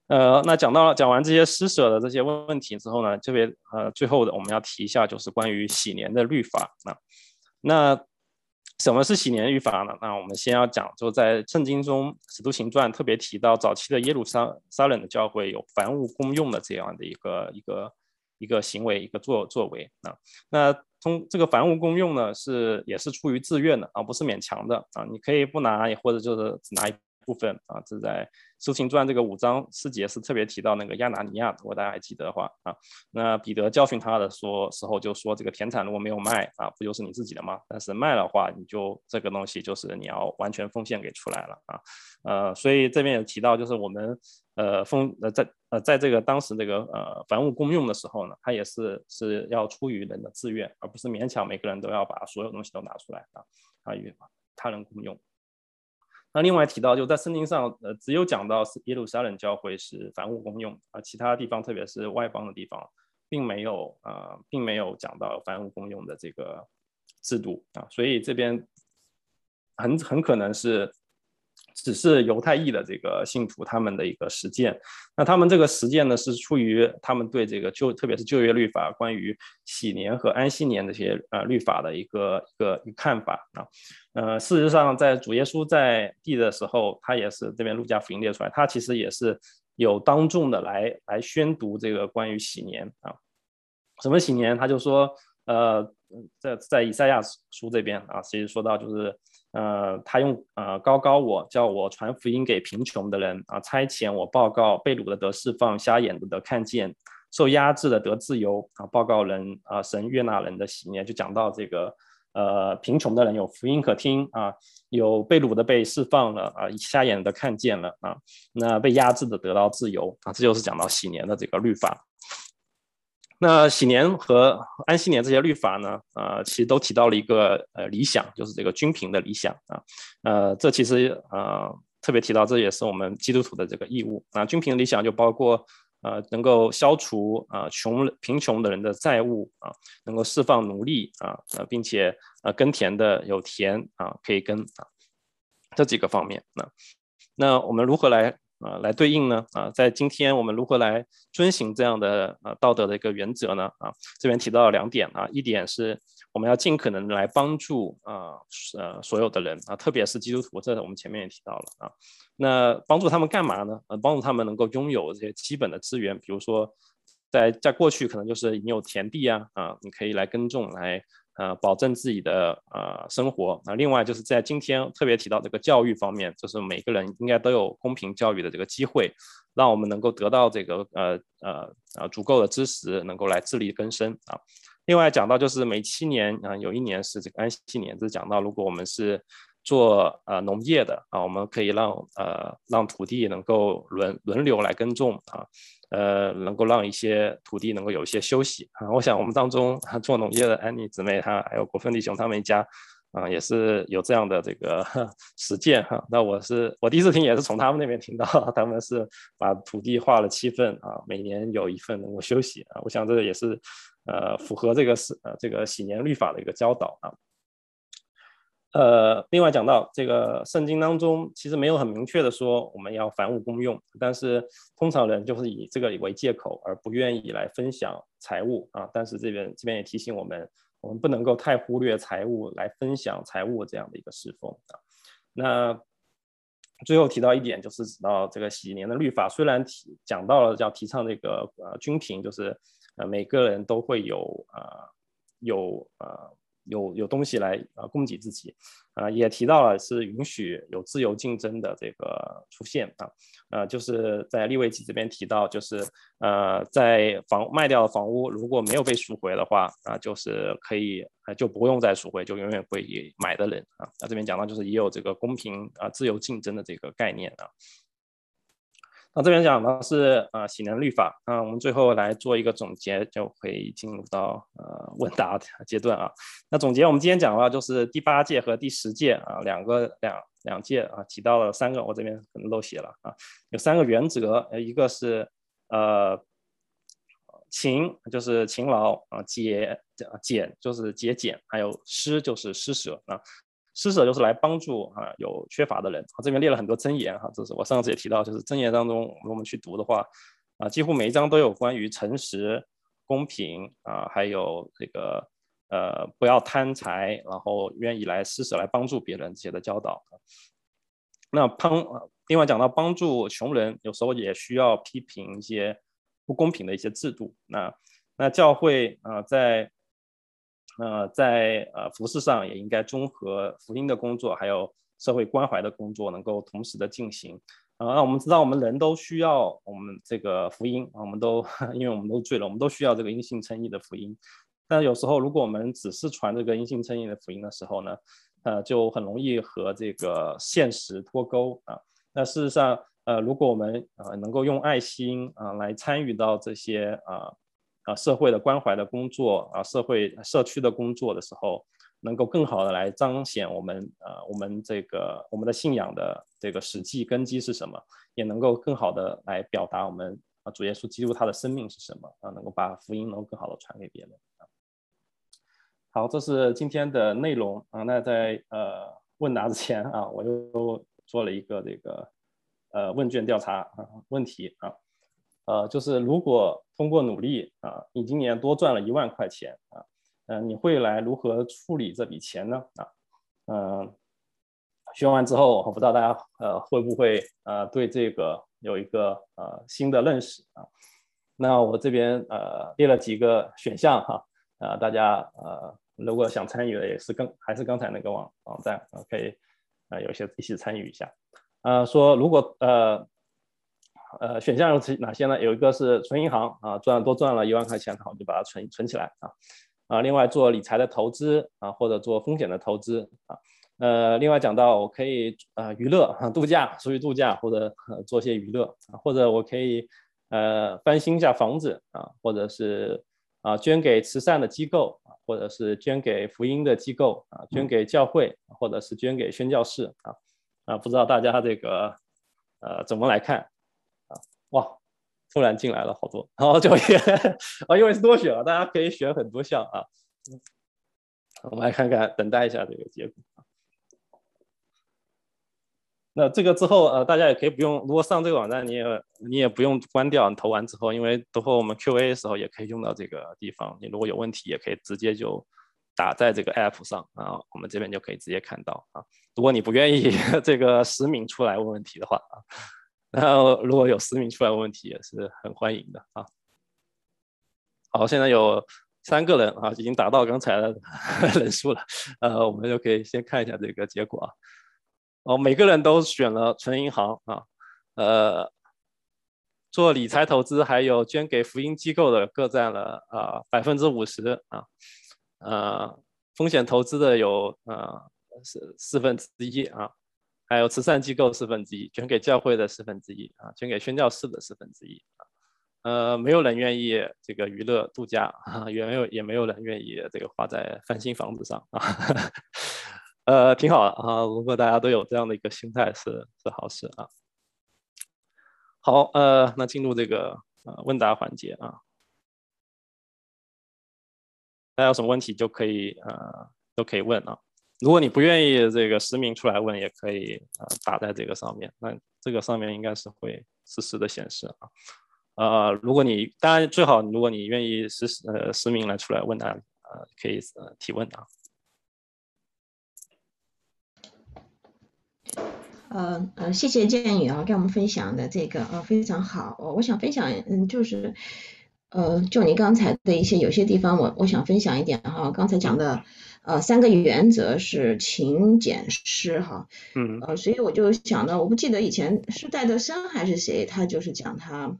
呃，那讲到了讲完这些施舍的这些问题之后呢，这边呃最后的我们要提一下就是关于喜年的律法啊，那。什么是喜年律法呢？那我们先要讲，就在圣经中，《使徒行传》特别提到，早期的耶路撒撒冷的教会有凡物公用的这样的一个一个一个行为，一个作作为啊。那通这个凡物公用呢，是也是出于自愿的啊，不是勉强的啊。你可以不拿，也或者就是只拿一部分啊。这在《使徒行传》这个五章四节是特别提到那个亚拿尼亚，如果大家还记得的话啊，那彼得教训他的说时候就说，这个田产如果没有卖啊，不就是你自己的吗？但是卖的话，你就这个东西就是你要完全奉献给出来了啊，呃，所以这边也提到，就是我们呃奉呃在呃在这个当时这个呃凡物公用的时候呢，它也是是要出于人的自愿，而不是勉强每个人都要把所有东西都拿出来啊啊与他人共用。那另外提到，就在圣经上，呃，只有讲到耶路撒冷教会是凡物公用啊，其他地方，特别是外邦的地方，并没有啊，并没有讲到凡物公用的这个制度啊，所以这边很很可能是。只是犹太裔的这个信徒他们的一个实践，那他们这个实践呢，是出于他们对这个就，特别是旧约律法关于喜年和安息年这些呃律法的一个一个一看法啊。呃，事实上，在主耶稣在地的时候，他也是这边路加福音列出来，他其实也是有当众的来来宣读这个关于喜年啊。什么喜年？他就说，呃，在在以赛亚书这边啊，其实说到就是。呃，他用呃高高我叫我传福音给贫穷的人啊，差遣我报告被掳的得释放，瞎眼的得看见，受压制的得自由啊，报告人啊神悦纳人的喜念，就讲到这个呃贫穷的人有福音可听啊，有被掳的被释放了啊，瞎眼的看见了啊，那被压制的得到自由啊，这就是讲到喜年的这个律法。那喜年和安息年这些律法呢，呃，其实都提到了一个呃理想，就是这个均平的理想啊，呃，这其实呃特别提到，这也是我们基督徒的这个义务啊。均平的理想就包括呃能够消除啊穷贫穷的人的债务啊，能够释放奴隶啊，呃，并且呃耕田的有田啊可以耕啊，这几个方面。那那我们如何来？啊，来对应呢？啊，在今天我们如何来遵循这样的呃道德的一个原则呢？啊，这边提到了两点啊，一点是我们要尽可能来帮助啊呃所有的人啊，特别是基督徒，这我们前面也提到了啊。那帮助他们干嘛呢？呃，帮助他们能够拥有这些基本的资源，比如说在在过去可能就是你有田地啊啊，你可以来耕种来。呃，保证自己的呃生活。那另外就是在今天特别提到这个教育方面，就是每个人应该都有公平教育的这个机会，让我们能够得到这个呃呃呃足够的知识，能够来自力更生啊。另外讲到就是每七年啊有一年是这个安息年，就是讲到如果我们是做呃农业的啊，我们可以让呃让土地能够轮轮流来耕种啊。呃，能够让一些土地能够有一些休息啊。我想我们当中做农业的安妮姊妹，她还有国分弟兄他们一家啊，也是有这样的这个 实践哈。那我是我第一次听，也是从他们那边听到，他们是把土地划了七份啊，每年有一份能够休息啊。我想这个也是呃符合这个是呃这个喜年律法的一个教导啊。呃，另外讲到这个圣经当中，其实没有很明确的说我们要凡物公用，但是通常人就是以这个为借口而不愿意来分享财物啊。但是这边这边也提醒我们，我们不能够太忽略财物来分享财物这样的一个侍奉啊。那最后提到一点，就是指到这个喜年的律法，虽然提讲到了要提倡这个呃均平，就是呃每个人都会有呃有呃。有有东西来呃供给自己，啊，也提到了是允许有自由竞争的这个出现啊，呃，就是在利未记这边提到，就是呃，在房卖掉的房屋如果没有被赎回的话，啊，就是可以就不用再赎回，就永远会买的人啊，那这边讲到就是也有这个公平啊自由竞争的这个概念啊。那这边讲的是呃喜能律法，那我们最后来做一个总结，就可以进入到呃问答阶段啊。那总结我们今天讲的话，就是第八届和第十届啊两个两两届啊提到了三个，我这边可能漏写了啊，有三个原则，呃一个是呃勤就是勤劳啊，节俭就是节俭，还有施就是施舍啊。施舍就是来帮助啊有缺乏的人。啊这边列了很多箴言哈，这是我上次也提到，就是箴言当中，我们去读的话，啊，几乎每一章都有关于诚实、公平啊，还有这个呃不要贪财，然后愿意来施舍来帮助别人这些的教导。那帮另外讲到帮助穷人，有时候也需要批评一些不公平的一些制度。那那教会啊在呃在呃服饰上也应该综合福音的工作，还有社会关怀的工作，能够同时的进行。啊，那我们知道，我们人都需要我们这个福音，我们都 因为我们都醉了，我们都需要这个阴性称义的福音。但有时候，如果我们只是传这个阴性称义的福音的时候呢，呃，就很容易和这个现实脱钩啊。那事实上，呃，如果我们呃能够用爱心啊来参与到这些啊啊社会的关怀的工作啊，社会社区的工作的时候。能够更好的来彰显我们呃我们这个我们的信仰的这个实际根基是什么，也能够更好的来表达我们啊主耶稣基督他的生命是什么啊，能够把福音能够更好的传给别人啊。好，这是今天的内容啊。那在呃问答之前啊，我又做了一个这个呃问卷调查啊问题啊，呃就是如果通过努力啊，你今年多赚了一万块钱啊。嗯，你会来如何处理这笔钱呢？啊，嗯，学完之后，我不知道大家呃会不会呃对这个有一个呃新的认识啊？那我这边呃列了几个选项哈，呃大家呃如果想参与的也是刚还是刚才那个网网站啊可以呃有些一起参与一下，呃说如果呃呃选项有哪些呢？有一个是存银行啊，赚多赚了一万块钱，好就把它存存起来啊。啊，另外做理财的投资啊，或者做风险的投资啊，呃，另外讲到我可以呃娱乐啊度假，出去度假或者做些娱乐啊，或者我可以呃翻新一下房子啊，或者是啊捐给慈善的机构，或者是捐给福音的机构啊，捐给教会或者是捐给宣教士啊啊，不知道大家这个呃怎么来看？哇！突然进来了好多，然后就业啊，因为是多选了，大家可以选很多项啊。我们来看看，等待一下这个结果。那这个之后，呃，大家也可以不用，如果上这个网站，你也你也不用关掉，你投完之后，因为等会我们 Q&A 的时候也可以用到这个地方。你如果有问题，也可以直接就打在这个 App 上啊，我们这边就可以直接看到啊。如果你不愿意 这个实名出来问问题的话啊。然后如果有实名出来问问题，也是很欢迎的啊。好，现在有三个人啊，已经达到刚才的人数了。呃，我们就可以先看一下这个结果啊。哦，每个人都选了存银行啊，呃，做理财投资，还有捐给福音机构的各占了啊百分之五十啊。呃，风险投资的有呃四四分之一啊。还有慈善机构四分之一，捐给教会的四分之一啊，捐给宣教士的四分之一啊，呃，没有人愿意这个娱乐度假啊，也没有也没有人愿意这个花在翻新房子上啊，呃，挺好啊，如果大家都有这样的一个心态是是好事啊。好，呃，那进入这个呃问答环节啊，大家有什么问题就可以呃都可以问啊。如果你不愿意这个实名出来问，也可以呃打在这个上面，那这个上面应该是会实时的显示啊。呃，如果你当然最好，如果你愿意实呃实名来出来问答，呃可以呃提问啊。呃呃，谢谢建宇啊，给我们分享的这个呃非常好。我想分享嗯就是呃就你刚才的一些有些地方，我我想分享一点哈，刚才讲的。呃，三个原则是勤俭施哈，嗯，呃，所以我就想到，我不记得以前是戴德生还是谁，他就是讲他，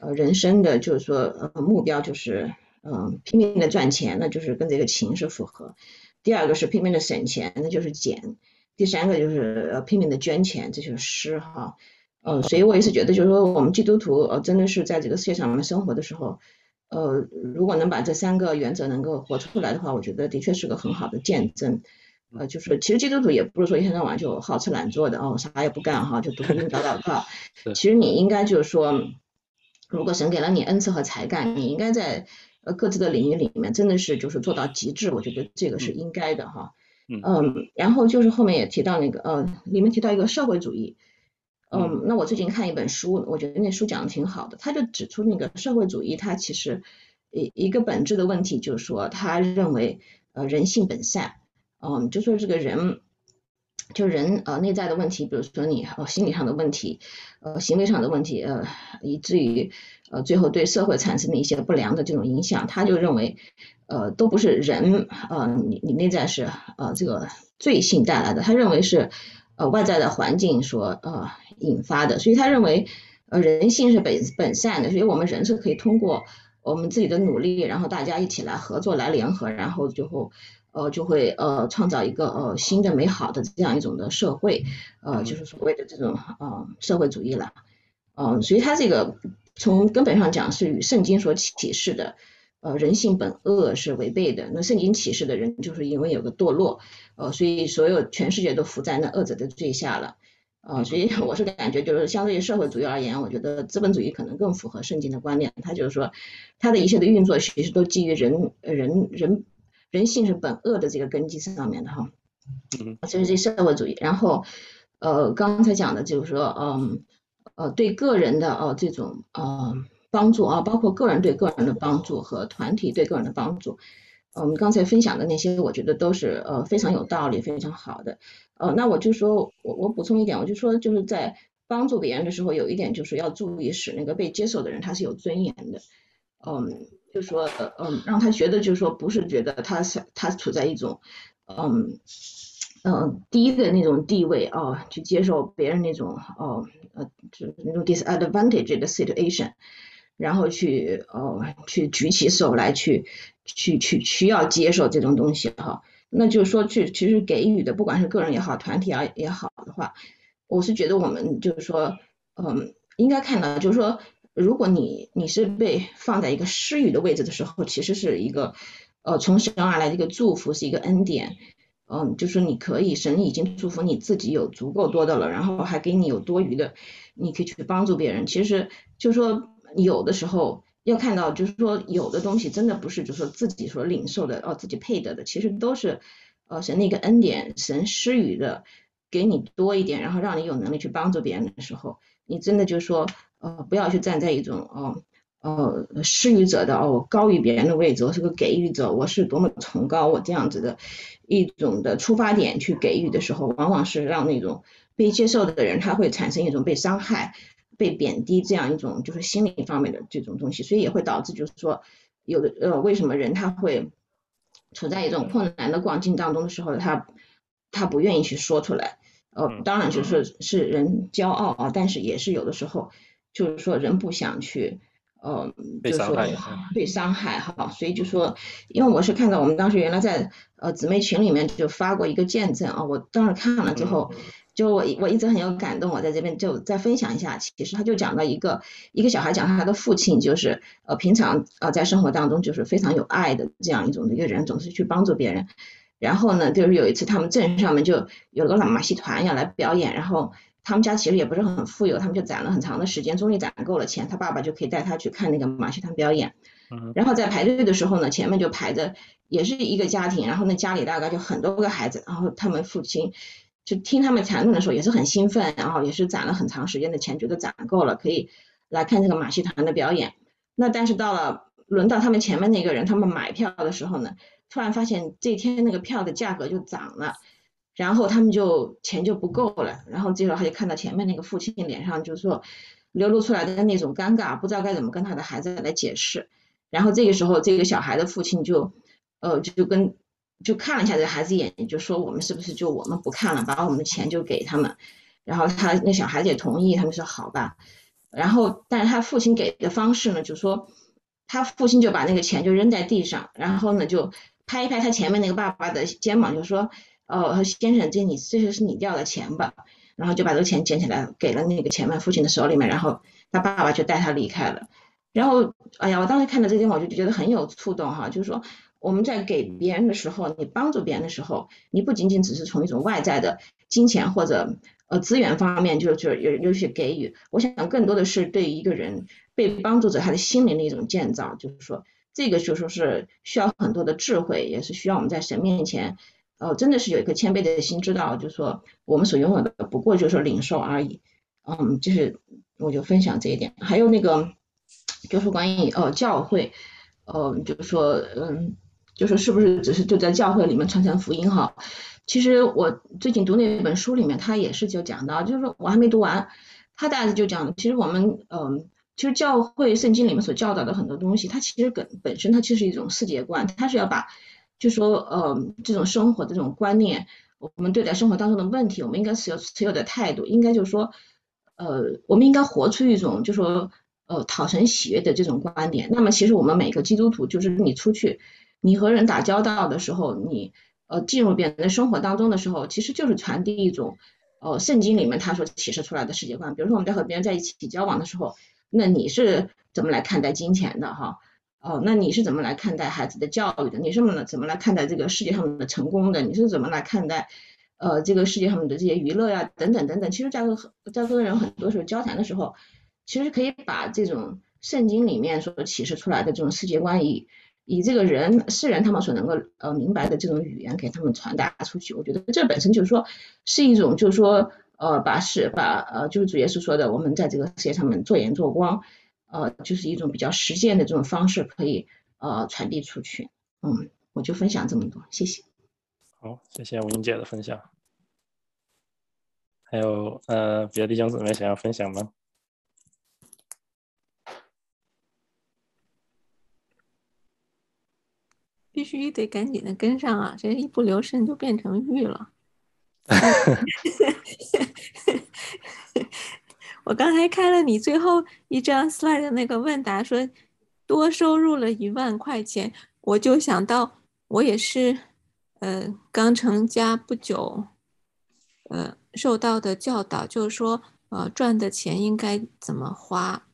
呃，人生的就是说，呃，目标就是，嗯，拼命的赚钱，那就是跟这个勤是符合；第二个是拼命的省钱，那就是俭；第三个就是呃拼命的捐钱，这就是施哈，呃，所以我也是觉得，就是说我们基督徒呃真的是在这个世界上面生活的时候。呃，如果能把这三个原则能够活出来的话，我觉得的确是个很好的见证。呃，就是其实基督徒也不是说一天到晚就好吃懒做的哦，啥也不干哈，就读经祷祷告。其实你应该就是说，如果神给了你恩赐和才干，你应该在呃各自的领域里面真的是就是做到极致，我觉得这个是应该的哈。嗯，然后就是后面也提到那个呃，里面提到一个社会主义。嗯，那我最近看一本书，我觉得那书讲的挺好的，他就指出那个社会主义，它其实一一个本质的问题，就是说他认为呃人性本善，嗯，就说这个人。就人呃内在的问题，比如说你呃心理上的问题，呃行为上的问题，呃以至于呃最后对社会产生的一些不良的这种影响，他就认为呃都不是人呃你你内在是呃这个罪性带来的，他认为是呃外在的环境所呃引发的，所以他认为呃人性是本本善的，所以我们人是可以通过我们自己的努力，然后大家一起来合作来联合，然后最后。呃，就会呃创造一个呃新的美好的这样一种的社会，呃，就是所谓的这种呃社会主义了，嗯，所以他这个从根本上讲是与圣经所启示的，呃，人性本恶是违背的。那圣经启示的人就是因为有个堕落，呃，所以所有全世界都伏在那恶者的罪下了，啊，所以我是感觉就是相对于社会主义而言，我觉得资本主义可能更符合圣经的观念，它就是说它的一切的运作其实都基于人人人。人性是本恶的这个根基上面的哈，嗯，所以这社会主义，然后呃刚才讲的就是说，嗯呃对个人的哦这种呃帮助啊，包括个人对个人的帮助和团体对个人的帮助，我们刚才分享的那些，我觉得都是呃非常有道理、非常好的。呃，那我就说我我补充一点，我就说就是在帮助别人的时候，有一点就是要注意使那个被接受的人他是有尊严的，嗯。就说，嗯，让他觉得，就是说，不是觉得他是他处在一种，嗯嗯低的那种地位啊，去接受别人那种，哦，呃，就是那种 disadvantage 的 situation，然后去，哦，去举起手来，去，去，去需要接受这种东西哈。那就是说，去其实给予的，不管是个人也好，团体啊也好的话，我是觉得我们就是说，嗯，应该看到，就是说。如果你你是被放在一个施予的位置的时候，其实是一个呃从神而来的一个祝福，是一个恩典，嗯，就是你可以神已经祝福你自己有足够多的了，然后还给你有多余的，你可以去帮助别人。其实就是说有的时候要看到，就是说有的东西真的不是就是说自己所领受的哦，自己配得的，其实都是呃神的一个恩典，神施予的，给你多一点，然后让你有能力去帮助别人的时候，你真的就是说。呃，不要去站在一种哦，呃，施予者的哦，高于别人的位置，我是个给予者，我是多么崇高，我这样子的一种的出发点去给予的时候，往往是让那种被接受的人他会产生一种被伤害、被贬低这样一种就是心理方面的这种东西，所以也会导致就是说，有的呃，为什么人他会处在一种困难的光境当中的时候，他他不愿意去说出来，呃，当然就是是人骄傲啊，但是也是有的时候。就是说，人不想去，呃，就是说被伤害哈，所以就说，因为我是看到我们当时原来在呃姊妹群里面就发过一个见证啊，我当时看了之后，就我我一直很有感动，我在这边就再分享一下。其实他就讲到一个一个小孩讲他的父亲就是呃平常呃在生活当中就是非常有爱的这样一种的一个人，总是去帮助别人。然后呢，就是有一次他们镇上面就有个马戏团要来表演，然后。他们家其实也不是很富有，他们就攒了很长的时间，终于攒够了钱，他爸爸就可以带他去看那个马戏团表演。然后在排队的时候呢，前面就排着也是一个家庭，然后那家里大概就很多个孩子，然后他们父亲就听他们谈论的时候也是很兴奋，然后也是攒了很长时间的钱，觉得攒够了可以来看这个马戏团的表演。那但是到了轮到他们前面那个人，他们买票的时候呢，突然发现这天那个票的价格就涨了。然后他们就钱就不够了，然后这时候他就看到前面那个父亲脸上就是说流露出来的那种尴尬，不知道该怎么跟他的孩子来解释。然后这个时候这个小孩的父亲就呃就跟就看了一下这孩子眼睛，就说我们是不是就我们不看了，把我们的钱就给他们。然后他那小孩子也同意，他们说好吧。然后但是他父亲给的方式呢，就说他父亲就把那个钱就扔在地上，然后呢就拍一拍他前面那个爸爸的肩膀，就说。哦，先生，这你这些是你掉的钱吧？然后就把这个钱捡起来给了那个前面父亲的手里面，然后他爸爸就带他离开了。然后，哎呀，我当时看到这地方，我就觉得很有触动哈，就是说我们在给别人的时候，你帮助别人的时候，你不仅仅只是从一种外在的金钱或者呃资源方面，就就有有些给予，我想更多的是对一个人被帮助者他的心灵的一种建造，就是说这个就说是需要很多的智慧，也是需要我们在神面前。哦，真的是有一颗谦卑的心，知道就是说我们所拥有的不过就是说领受而已。嗯，就是我就分享这一点。还有那个就是关于哦教会，呃，就是说，嗯，就是是不是只是就在教会里面传承福音哈？其实我最近读那本书里面，他也是就讲到，就是说我还没读完，他大致就讲，其实我们，嗯，其实教会圣经里面所教导的很多东西，它其实本本身它就是一种世界观，它是要把，就说，呃，这种生活的这种观念，我们对待生活当中的问题，我们应该持有持有的态度，应该就是说，呃，我们应该活出一种，就说，呃，讨神喜悦的这种观点。那么其实我们每个基督徒，就是你出去，你和人打交道的时候，你。呃，进入别人的生活当中的时候，其实就是传递一种，呃，圣经里面他所启示出来的世界观。比如说我们在和别人在一起交往的时候，那你是怎么来看待金钱的哈？哦，那你是怎么来看待孩子的教育的？你是怎么怎么来看待这个世界上的成功的？你是怎么来看待呃这个世界上的这些娱乐呀等等等等？其实，在和在跟人很多时候交谈的时候，其实可以把这种圣经里面所启示出来的这种世界观。以以这个人世人他们所能够呃明白的这种语言给他们传达出去，我觉得这本身就是说是一种就是说呃把是把呃就是主耶稣说的我们在这个世界上面做盐做光呃就是一种比较实践的这种方式可以呃传递出去，嗯，我就分享这么多，谢谢。好，谢谢吴英姐的分享。还有呃别的弟兄姊妹想要分享吗？须得赶紧的跟上啊！这一不留神就变成玉了。我刚才看了你最后一张 slide 的那个问答，说多收入了一万块钱，我就想到我也是，呃，刚成家不久，呃，受到的教导就是说，呃，赚的钱应该怎么花。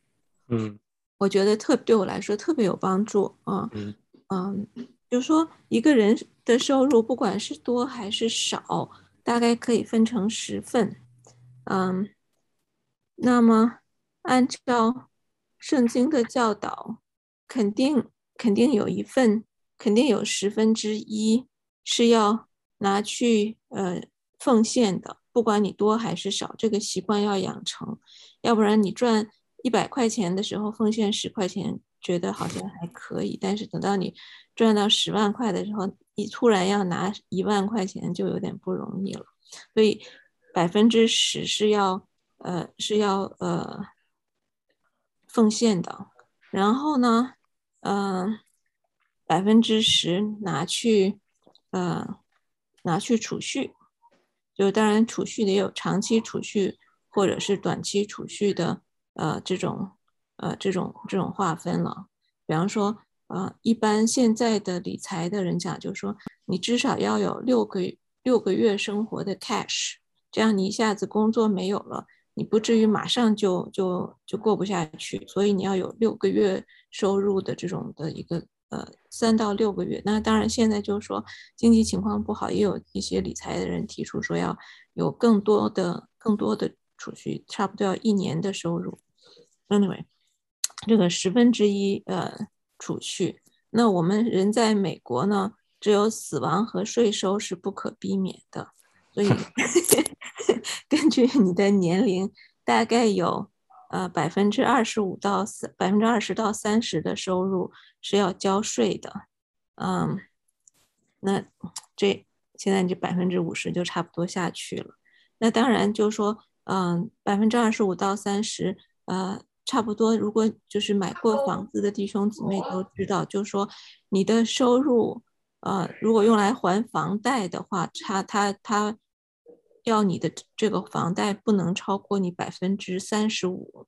嗯，我觉得特对我来说特别有帮助啊。嗯嗯。就说一个人的收入，不管是多还是少，大概可以分成十份。嗯，那么按照圣经的教导，肯定肯定有一份，肯定有十分之一是要拿去呃奉献的，不管你多还是少，这个习惯要养成，要不然你赚一百块钱的时候奉献十块钱，觉得好像还可以，但是等到你。赚到十万块的时候，你突然要拿一万块钱，就有点不容易了。所以百分之十是要呃是要呃奉献的。然后呢，嗯，百分之十拿去呃拿去储蓄，就当然储蓄得有长期储蓄或者是短期储蓄的呃这种呃这种这种划分了。比方说。啊，一般现在的理财的人讲，就是说你至少要有六个六个月生活的 cash，这样你一下子工作没有了，你不至于马上就就就过不下去。所以你要有六个月收入的这种的一个呃三到六个月。那当然现在就是说经济情况不好，也有一些理财的人提出说要有更多的更多的储蓄，差不多要一年的收入。Anyway，这个十分之一呃。储蓄，那我们人在美国呢，只有死亡和税收是不可避免的，所以 根据你的年龄，大概有呃百分之二十五到三百分之二十到三十的收入是要交税的，嗯，那这现在你这百分之五十就差不多下去了，那当然就说，嗯，百分之二十五到三十，呃。差不多，如果就是买过房子的弟兄姊妹都知道，就是说你的收入，呃，如果用来还房贷的话，他他他要你的这个房贷不能超过你百分之三十五，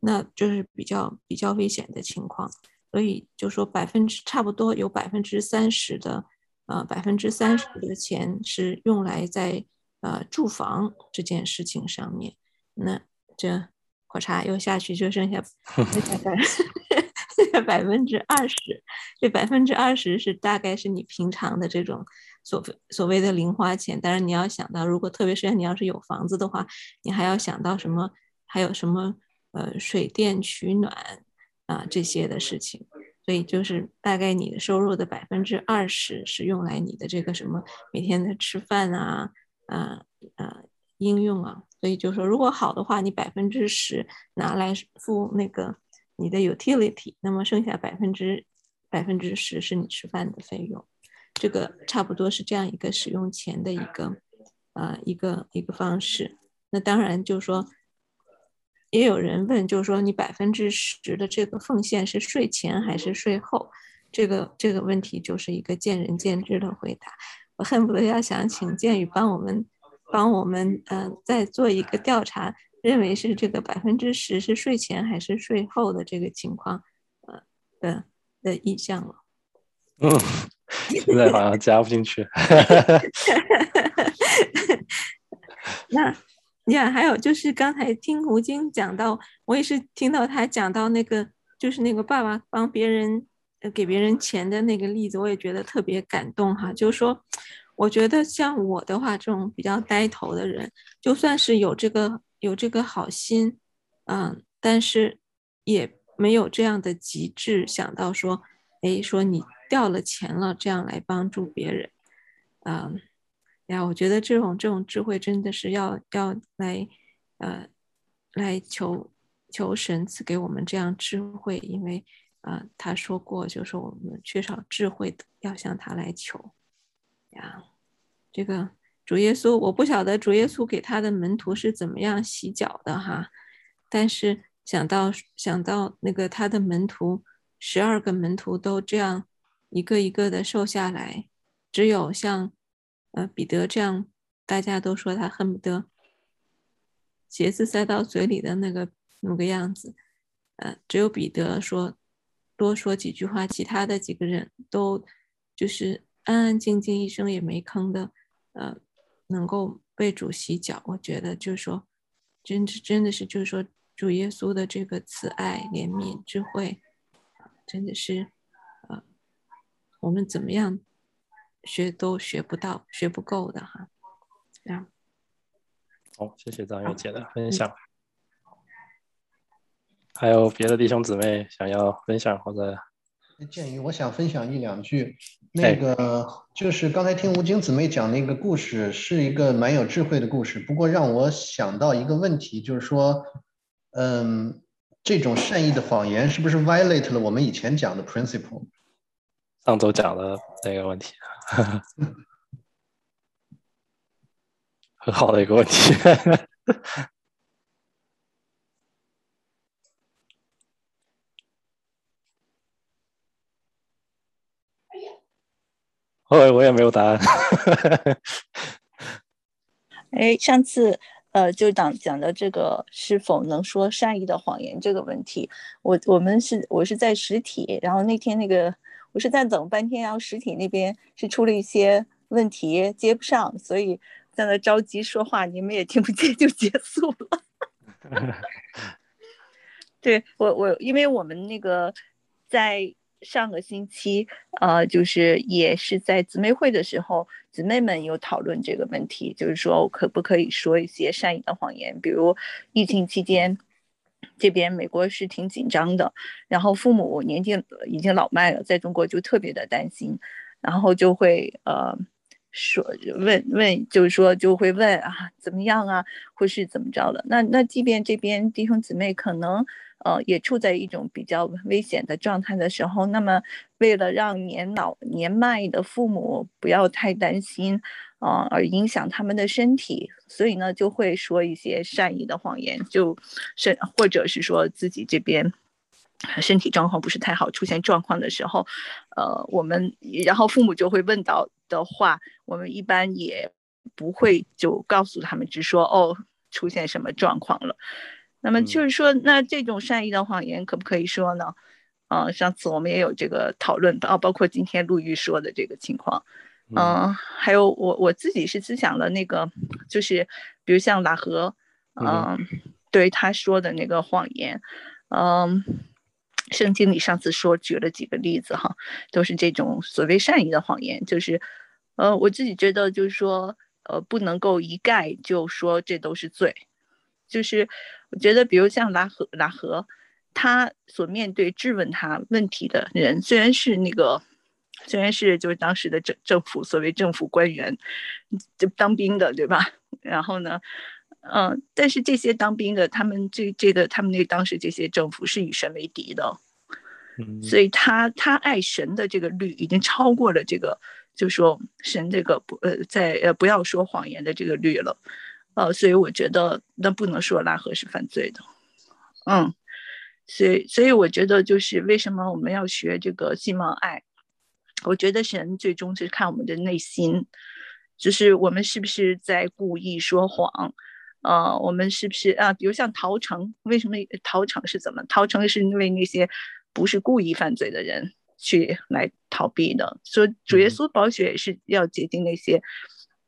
那就是比较比较危险的情况。所以就说百分之差不多有百分之三十的，呃，百分之三十的钱是用来在呃住房这件事情上面，那这。我查又下去，就剩下 百分之二十。这百分之二十是大概是你平常的这种所所谓的零花钱。当然你要想到，如果特别是你要是有房子的话，你还要想到什么？还有什么呃水电取暖啊这些的事情。所以就是大概你的收入的百分之二十是用来你的这个什么每天的吃饭啊啊啊应用啊。所以就说，如果好的话，你百分之十拿来付那个你的 utility，那么剩下百分之百分之十是你吃饭的费用，这个差不多是这样一个使用钱的一个呃一个一个方式。那当然就是说，也有人问，就是说你百分之十的这个奉献是税前还是税后？这个这个问题就是一个见仁见智的回答。我恨不得要想请建宇帮我们帮我们嗯再做一个调查，认为是这个百分之十是税前还是税后的这个情况呃的的意向了。嗯，现在好像加不进去。那。你看，还有就是刚才听吴京讲到，我也是听到他讲到那个，就是那个爸爸帮别人呃给别人钱的那个例子，我也觉得特别感动哈。就是说，我觉得像我的话，这种比较呆头的人，就算是有这个有这个好心，嗯，但是也没有这样的极致，想到说，哎，说你掉了钱了，这样来帮助别人，嗯。呀，我觉得这种这种智慧真的是要要来，呃，来求求神赐给我们这样智慧，因为啊，他说过，就是我们缺少智慧的，要向他来求。呀，这个主耶稣，我不晓得主耶稣给他的门徒是怎么样洗脚的哈，但是想到想到那个他的门徒，十二个门徒都这样一个一个的瘦下来，只有像。呃，彼得这样，大家都说他恨不得鞋子塞到嘴里的那个那个样子。呃，只有彼得说多说几句话，其他的几个人都就是安安静静，一声也没吭的。呃，能够被主洗脚，我觉得就是说，真真的是就是说，主耶稣的这个慈爱、怜悯、智慧，真的是，呃，我们怎么样？学都学不到，学不够的哈。这样。好，谢谢张友姐的分享。还有别的弟兄姊妹想要分享或者？建议我想分享一两句。那个就是刚才听吴京姊妹讲那个故事，是一个蛮有智慧的故事。不过让我想到一个问题，就是说，嗯，这种善意的谎言是不是 violate 了我们以前讲的 principle？上周讲的那个问题。很好的一个问题。我我也没有答案。哎，上次呃，就讲讲的这个是否能说善意的谎言这个问题，我我们是我是在实体，然后那天那个。我是在等半天，然后实体那边是出了一些问题，接不上，所以在那着急说话，你们也听不见，就结束了。对我，我因为我们那个在上个星期，呃，就是也是在姊妹会的时候，姊妹们有讨论这个问题，就是说我可不可以说一些善意的谎言，比如疫情期间。这边美国是挺紧张的，然后父母年纪已经老迈了，在中国就特别的担心，然后就会呃说问问，就是说就会问啊怎么样啊，或是怎么着的。那那即便这边弟兄姊妹可能呃也处在一种比较危险的状态的时候，那么为了让年老年迈的父母不要太担心。啊，而影响他们的身体，所以呢，就会说一些善意的谎言，就是或者是说自己这边身体状况不是太好，出现状况的时候，呃，我们然后父母就会问到的话，我们一般也不会就告诉他们，直说哦，出现什么状况了。那么就是说，那这种善意的谎言可不可以说呢？嗯，上次我们也有这个讨论的啊，包括今天陆玉说的这个情况。嗯，还有我我自己是思想的那个，就是比如像拉合，嗯，对他说的那个谎言，嗯，圣经里上次说举了几个例子哈，都是这种所谓善意的谎言，就是，呃，我自己觉得就是说，呃，不能够一概就说这都是罪，就是我觉得比如像拉合拉合，他所面对质问他问题的人，虽然是那个。虽然是就是当时的政政府所谓政府官员，就当兵的对吧？然后呢，嗯，但是这些当兵的他们这这个他们那当时这些政府是以神为敌的，所以他他爱神的这个律已经超过了这个，就说神这个不呃在呃不要说谎言的这个律了，呃，所以我觉得那不能说拉合是犯罪的，嗯，所以所以我觉得就是为什么我们要学这个信望爱，我觉得神最终是看我们的内心，就是我们是不是在故意说谎。呃，我们是不是啊？比如像陶城，为什么陶城是怎么？陶城是因为那些不是故意犯罪的人去来逃避的。所以主耶稣保血是要洁净那些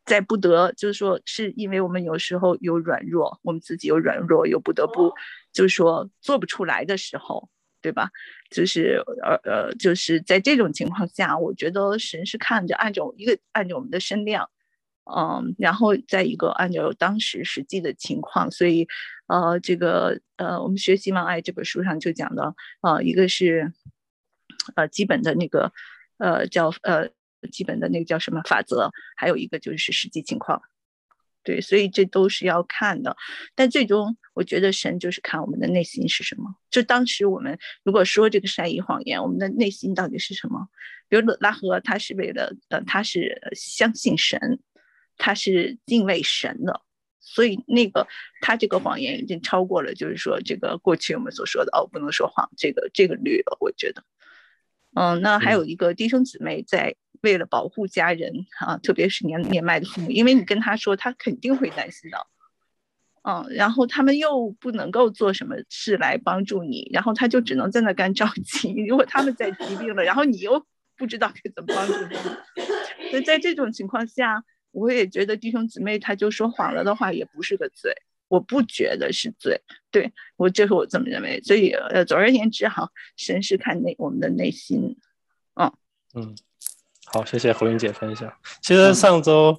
在不得，就是说是因为我们有时候有软弱，我们自己有软弱，又不得不就是说做不出来的时候，对吧？就是呃呃，就是在这种情况下，我觉得神是看着按照一个按照我们的身量。嗯，然后再一个按照当时实际的情况，所以，呃，这个呃，我们学习《望爱》这本书上就讲的，呃，一个是，呃，基本的那个，呃，叫呃，基本的那个叫什么法则，还有一个就是实际情况，对，所以这都是要看的。但最终，我觉得神就是看我们的内心是什么。就当时我们如果说这个善意谎言，我们的内心到底是什么？比如拉合，他是为了，呃，他是相信神。他是敬畏神的，所以那个他这个谎言已经超过了，就是说这个过去我们所说的哦，不能说谎这个这个律了。我觉得，嗯，那还有一个弟兄姊妹在为了保护家人啊，特别是年年迈的父母，因为你跟他说，他肯定会担心的，嗯，然后他们又不能够做什么事来帮助你，然后他就只能在那干着急。如果他们在疾病了，然后你又不知道该怎么帮助他，所以在这种情况下。我也觉得弟兄姊妹他就说谎了的话也不是个罪，我不觉得是罪，对我这是我这么认为。所以呃，总而言之哈，神是看内我们的内心，嗯嗯，好，谢谢胡云姐分享。其实上周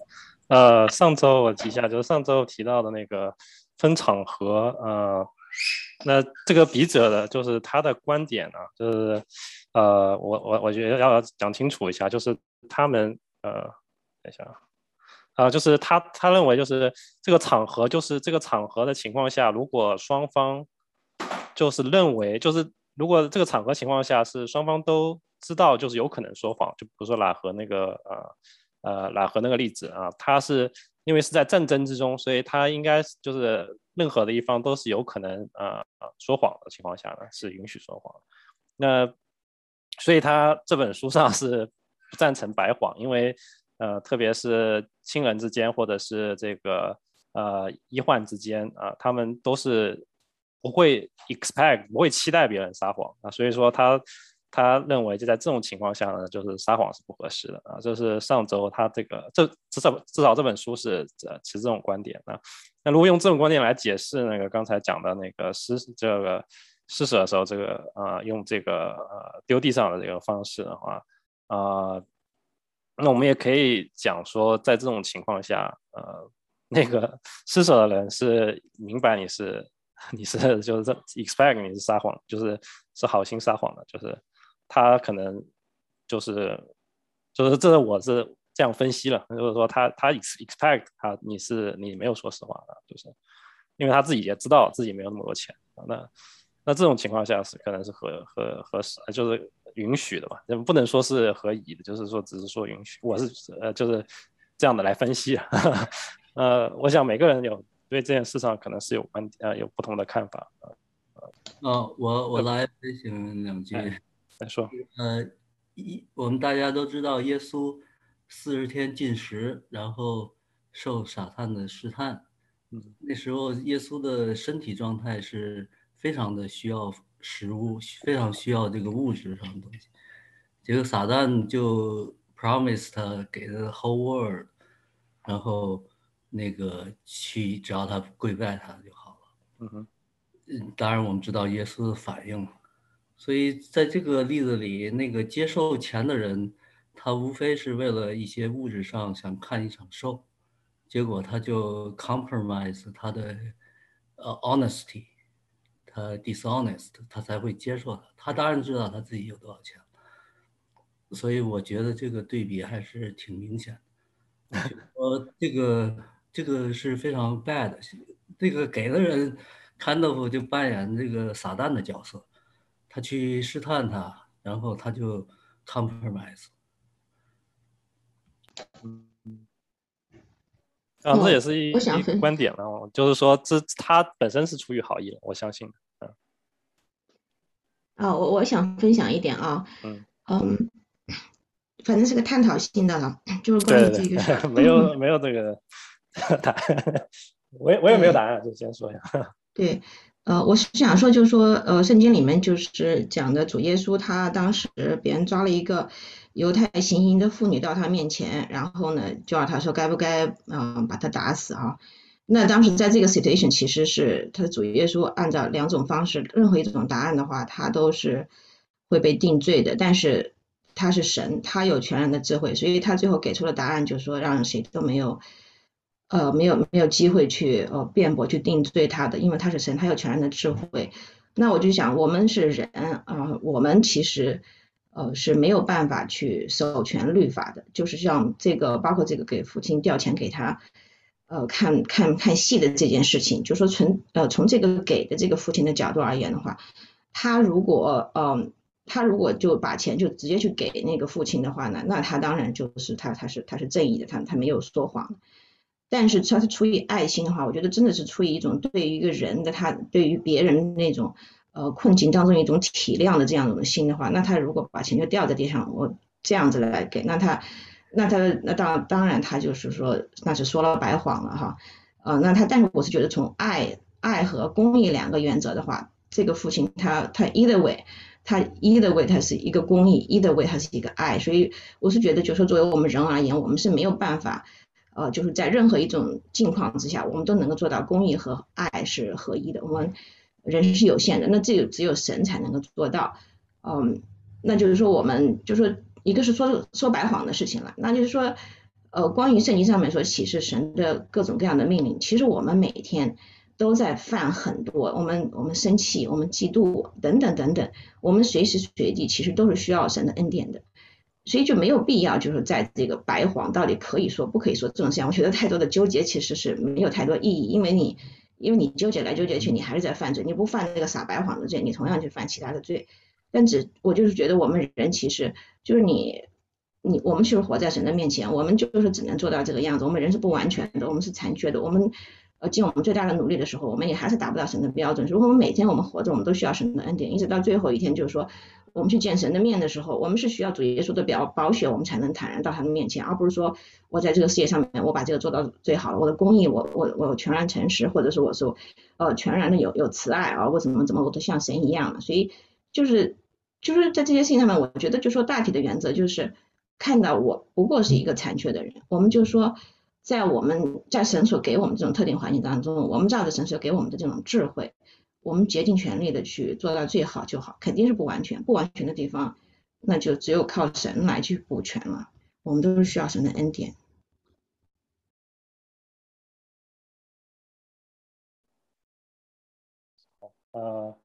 呃上周我记下就是上周提到的那个分场合呃，那这个笔者的就是他的观点呢，就是呃我我我觉得要讲清楚一下，就是他们呃等一下。啊，就是他他认为就是这个场合，就是这个场合的情况下，如果双方就是认为就是如果这个场合情况下是双方都知道，就是有可能说谎，就比如说拉和那个呃呃拉和那个例子啊，他是因为是在战争之中，所以他应该就是任何的一方都是有可能呃说谎的情况下呢，是允许说谎。那所以他这本书上是不赞成白谎，因为。呃，特别是亲人之间，或者是这个呃医患之间啊，他们都是不会 expect 不会期待别人撒谎啊，所以说他他认为就在这种情况下呢，就是撒谎是不合适的啊。这是上周他这个这至少至少这本书是持这种观点啊。那如果用这种观点来解释那个刚才讲的那个施这个施舍的时候，这个呃用这个呃丢地上的这个方式的话啊。那我们也可以讲说，在这种情况下，呃，那个施舍的人是明白你是 你是就是这 expect 你是撒谎，就是是好心撒谎的，就是他可能就是就是这我是这样分析了，就是说他他 expect 他你是你没有说实话的，就是因为他自己也知道自己没有那么多钱，那那这种情况下是可能是合合合适，就是。允许的吧，不能说是合宜的，就是说只是说允许。我是呃，就是这样的来分析。呃，我想每个人有对这件事上可能是有观呃有不同的看法。呃，我我来分享两句。来说。呃，一我们大家都知道，耶稣四十天禁食，然后受撒旦的试探。嗯，那时候耶稣的身体状态是非常的需要。食物非常需要这个物质上的东西，结果撒旦就 promise 他给他 whole world，然后那个去只要他跪拜他就好了。嗯哼，嗯，当然我们知道耶稣的反应，所以在这个例子里，那个接受钱的人，他无非是为了一些物质上想看一场 show，结果他就 compromise 他的呃 honesty。他，dishonest，他才会接受他。他当然知道他自己有多少钱，所以我觉得这个对比还是挺明显的。呃，这个这个是非常 bad。这个给的人，kind of 就扮演这个撒旦的角色，他他去试探他，然后他就 compromise。啊，这也是一我想一个观点了，就是说这他本身是出于好意的，我相信。嗯。啊，我我想分享一点啊，嗯嗯，反正是个探讨性的了，就是关于这个事儿，没有没有这个 答案，我也我也没有答案，就先说一下。对，呃，我是想说，就是说，呃，圣经里面就是讲的主耶稣，他当时别人抓了一个犹太行淫的妇女到他面前，然后呢，就要他说该不该，嗯、把他打死啊？那当时在这个 situation，其实是他主耶稣按照两种方式，任何一种答案的话，他都是会被定罪的。但是他是神，他有全然的智慧，所以他最后给出的答案就是说，让谁都没有。呃，没有没有机会去呃辩驳去定罪他的，因为他是神，他有全然的智慧。那我就想，我们是人啊、呃我们其实呃是没有办法去守全律法的，就是像这个，包括这个给父亲调钱给他，呃看看看戏的这件事情，就说从呃从这个给的这个父亲的角度而言的话，他如果、呃他如果就把钱就直接去给那个父亲的话呢，那他当然就是他他是他是正义的，他他没有说谎。但是他是出于爱心的话，我觉得真的是出于一种对于一个人的他对于别人那种呃困境当中一种体谅的这样一种心的话，那他如果把钱就掉在地上，我这样子来给，那他那他那当当然他就是说那是说了白谎了哈，呃那他但是我是觉得从爱爱和公益两个原则的话，这个父亲他他 either way。他 either way 他是一个公益，either way 他是一个爱，所以我是觉得，就是说作为我们人而言，我们是没有办法，呃，就是在任何一种境况之下，我们都能够做到公益和爱是合一的。我们人是有限的，那只有只有神才能够做到。嗯，那就是说我们就说一个是说说白谎的事情了，那就是说，呃，关于圣经上面所启示神的各种各样的命令，其实我们每天都在犯很多，我们我们生气，我们嫉妒等等等等，我们随时随地其实都是需要神的恩典的。所以就没有必要，就是在这个白谎到底可以说不可以说这种事情，我觉得太多的纠结其实是没有太多意义，因为你因为你纠结来纠结去，你还是在犯罪，你不犯那个撒白谎的罪，你同样去犯其他的罪。但只我就是觉得我们人其实就是你你我们就是活在神的面前，我们就是只能做到这个样子，我们人是不完全的，我们是残缺的，我们。呃，尽我们最大的努力的时候，我们也还是达不到神的标准。如果我们每天我们活着，我们都需要神的恩典，一直到最后一天，就是说，我们去见神的面的时候，我们是需要主耶稣的表宝血，我们才能坦然到他的面前，而不是说我在这个世界上面，我把这个做到最好了，我的公益，我我我全然诚实，或者是我说，呃，全然的有有慈爱啊，我怎么怎么我都像神一样了。所以就是就是在这些事情上面，我觉得就说大体的原则就是看到我不过是一个残缺的人，我们就说。在我们在神所给我们这种特定环境当中，我们照着神所给我们的这种智慧，我们竭尽全力的去做到最好就好，肯定是不完全，不完全的地方，那就只有靠神来去补全了。我们都是需要神的恩典。呃，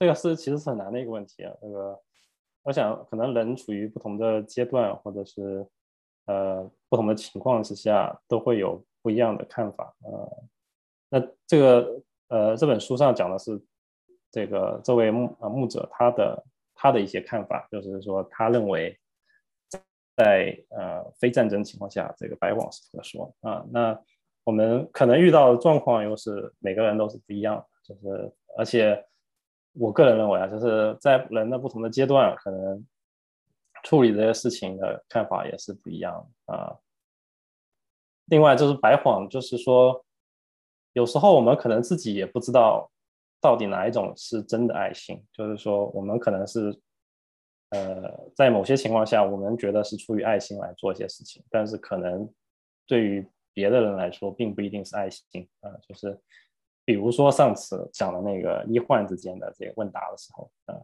这个是其实是很难的一个问题啊。这个，我想可能人处于不同的阶段，或者是呃不同的情况之下，都会有不一样的看法。呃，那这个呃这本书上讲的是这个这位牧呃牧者他的他的一些看法，就是说他认为在呃非战争情况下，这个白网是特说啊。那我们可能遇到的状况又是每个人都是不一样的，就是而且我个人认为啊，就是在人的不同的阶段，可能处理这些事情的看法也是不一样啊。另外就是白谎，就是说有时候我们可能自己也不知道到底哪一种是真的爱心，就是说我们可能是呃在某些情况下，我们觉得是出于爱心来做一些事情，但是可能对于别的人来说，并不一定是爱心啊、就是比如说上次讲的那个医患之间的这个问答的时候啊、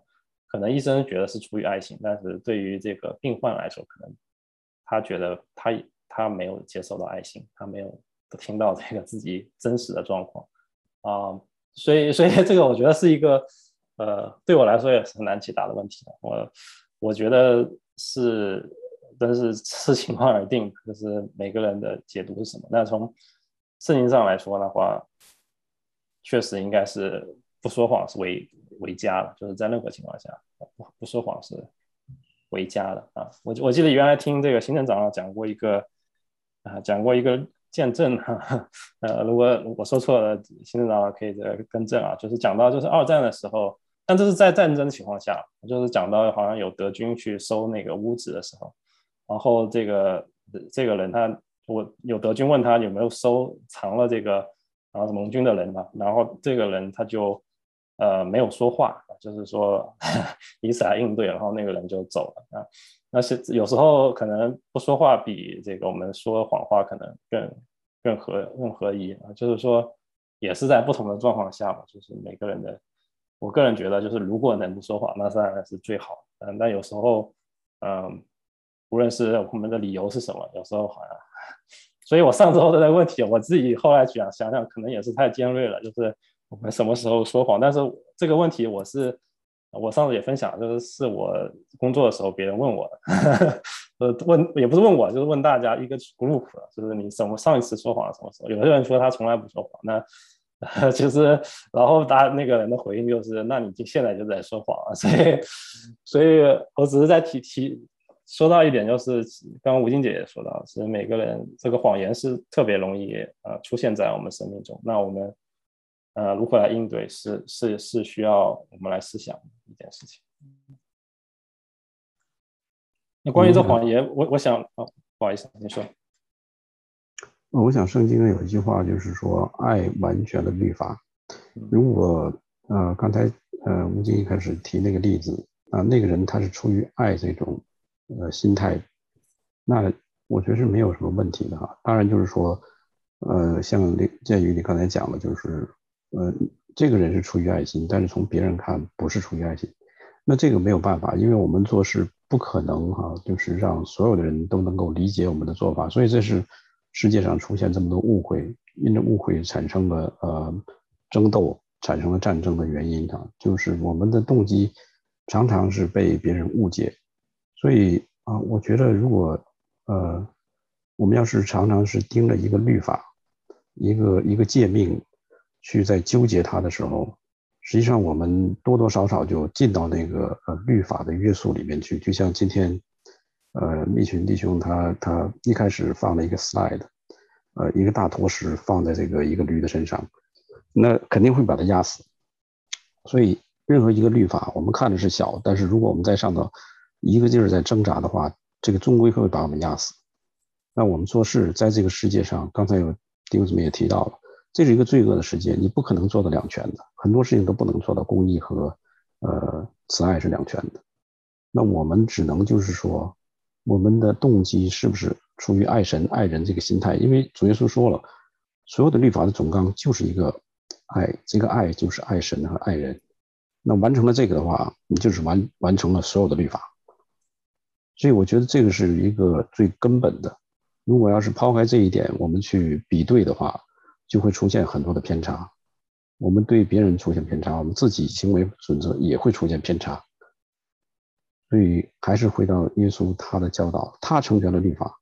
可能医生觉得是出于爱心，但是对于这个病患来说，可能他觉得他他没有接受到爱心，他没有都听到这个自己真实的状况啊、所以所以这个我觉得是一个呃对我来说也是很难解答的问题。我我觉得是。但是视情况而定，就是每个人的解读是什么。那从圣经上来说的话，确实应该是不说谎是为为佳的，就是在任何情况下不不说谎是为佳的啊。我我记得原来听这个行政长老讲过一个啊，讲过一个见证哈，呃，如果我说错了，行政长老可以再更正啊。就是讲到就是二战的时候，但这是在战争的情况下，就是讲到好像有德军去收那个屋子的时候，然后这个这个人他我有德军问他有没有收藏了这个。然后盟军的人嘛，然后这个人他就呃没有说话，就是说 以此来应对，然后那个人就走了啊。那是有时候可能不说话比这个我们说谎话可能更更合更合宜啊。就是说也是在不同的状况下嘛，就是每个人的，我个人觉得就是如果能不说谎，那当然是最好。嗯，但有时候嗯，无论是我们的理由是什么，有时候好像。所以我上周的那个问题，我自己后来想想想，可能也是太尖锐了。就是我们什么时候说谎？但是这个问题，我是我上次也分享，就是是我工作的时候别人问我的，呃，问也不是问我，就是问大家一个 group，就是你怎么上一次说谎什么时候？有的人说他从来不说谎，那其实 然后他那个人的回应就是，那你就现在就在说谎啊。所以，所以我只是在提提。说到一点，就是刚刚吴静姐也说到，是每个人这个谎言是特别容易呃出现在我们生命中。那我们呃如何来应对，是是是需要我们来思想一件事情。那关于这谎言，我我想哦，不好意思，你说。我想圣经有一句话，就是说爱完全的律法。如果呃刚才呃吴京一开始提那个例子啊，那个人他是出于爱这种。呃，心态，那我觉得是没有什么问题的哈。当然，就是说，呃，像那鉴于你刚才讲的，就是，呃，这个人是出于爱心，但是从别人看不是出于爱心，那这个没有办法，因为我们做事不可能哈，就是让所有的人都能够理解我们的做法，所以这是世界上出现这么多误会，因着误会产生了呃争斗，产生了战争的原因哈，就是我们的动机常常是被别人误解。所以啊，我觉得如果呃，我们要是常常是盯着一个律法，一个一个诫命，去在纠结它的时候，实际上我们多多少少就进到那个呃律法的约束里面去。就像今天，呃，密群弟兄他他一开始放了一个 slide，呃，一个大坨石放在这个一个驴的身上，那肯定会把它压死。所以任何一个律法，我们看着是小，但是如果我们在上头。一个劲儿在挣扎的话，这个终归会把我们压死。那我们做事在这个世界上，刚才有弟兄姊妹也提到了，这是一个罪恶的世界，你不可能做到两全的，很多事情都不能做到公义和呃慈爱是两全的。那我们只能就是说，我们的动机是不是出于爱神爱人这个心态？因为主耶稣说了，所有的律法的总纲就是一个爱，这个爱就是爱神和爱人。那完成了这个的话，你就是完完成了所有的律法。所以我觉得这个是一个最根本的。如果要是抛开这一点，我们去比对的话，就会出现很多的偏差。我们对别人出现偏差，我们自己行为准则也会出现偏差。所以还是回到耶稣他的教导，他成全了律法。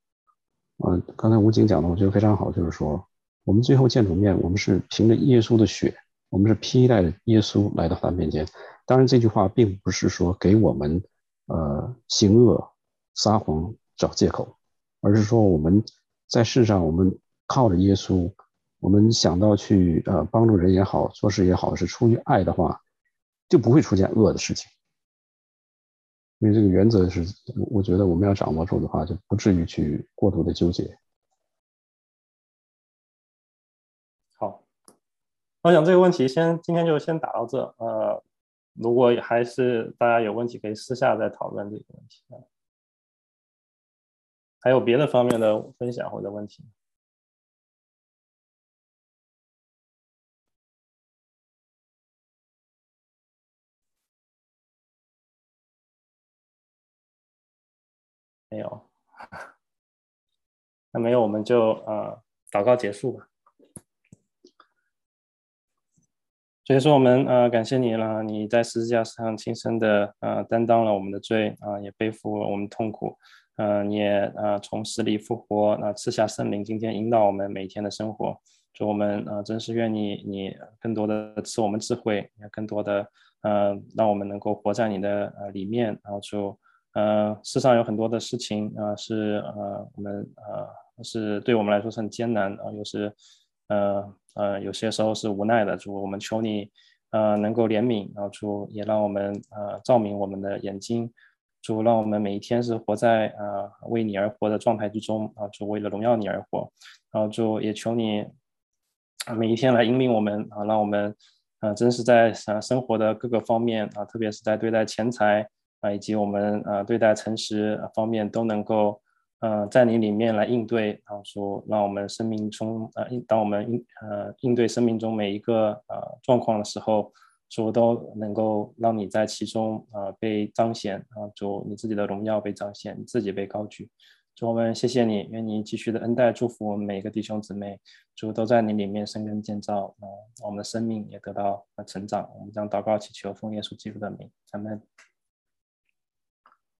嗯，刚才吴景讲的，我觉得非常好，就是说我们最后见主面，我们是凭着耶稣的血，我们是披戴着耶稣来到他面前。当然，这句话并不是说给我们呃行恶。撒谎找借口，而是说我们在世上，我们靠着耶稣，我们想到去呃帮助人也好，做事也好，是出于爱的话，就不会出现恶的事情。因为这个原则是，我觉得我们要掌握住的话，就不至于去过度的纠结。好，我想这个问题先今天就先打到这。呃，如果还是大家有问题，可以私下再讨论这个问题。还有别的方面的分享或者问题？没有，那没有我们就呃祷告结束吧。所以说我们呃感谢你了，你在十字架上亲身的呃担当了我们的罪啊，也背负了我们痛苦。呃，你也呃从死里复活，那赐下圣灵，今天引导我们每天的生活。主我们啊，真是愿你你更多的赐我们智慧，也更多的呃，让我们能够活在你的呃里面，然后就呃，世上有很多的事情啊，是呃我们呃是对我们来说是很艰难啊，又是呃呃有些时候是无奈的，主我们求你呃能够怜悯，然后主也让我们呃照明我们的眼睛。主让我们每一天是活在呃为你而活的状态之中啊，主为了荣耀你而活，然后主也求你每一天来引领我们啊，让我们啊真是在啊生活的各个方面啊，特别是在对待钱财啊以及我们啊对待诚实方面都能够呃在你里面来应对，然后说让我们生命中呃当我们应呃应对生命中每一个呃状况的时候。主都能够让你在其中啊被彰显啊，主你自己的荣耀被彰显，你自己被高举。主我们谢谢你，愿你继续的恩待祝福我们每一个弟兄姊妹，主都在你里面生根建造啊，我们的生命也得到成长。我们将祷告祈求奉耶稣基督的名，咱们。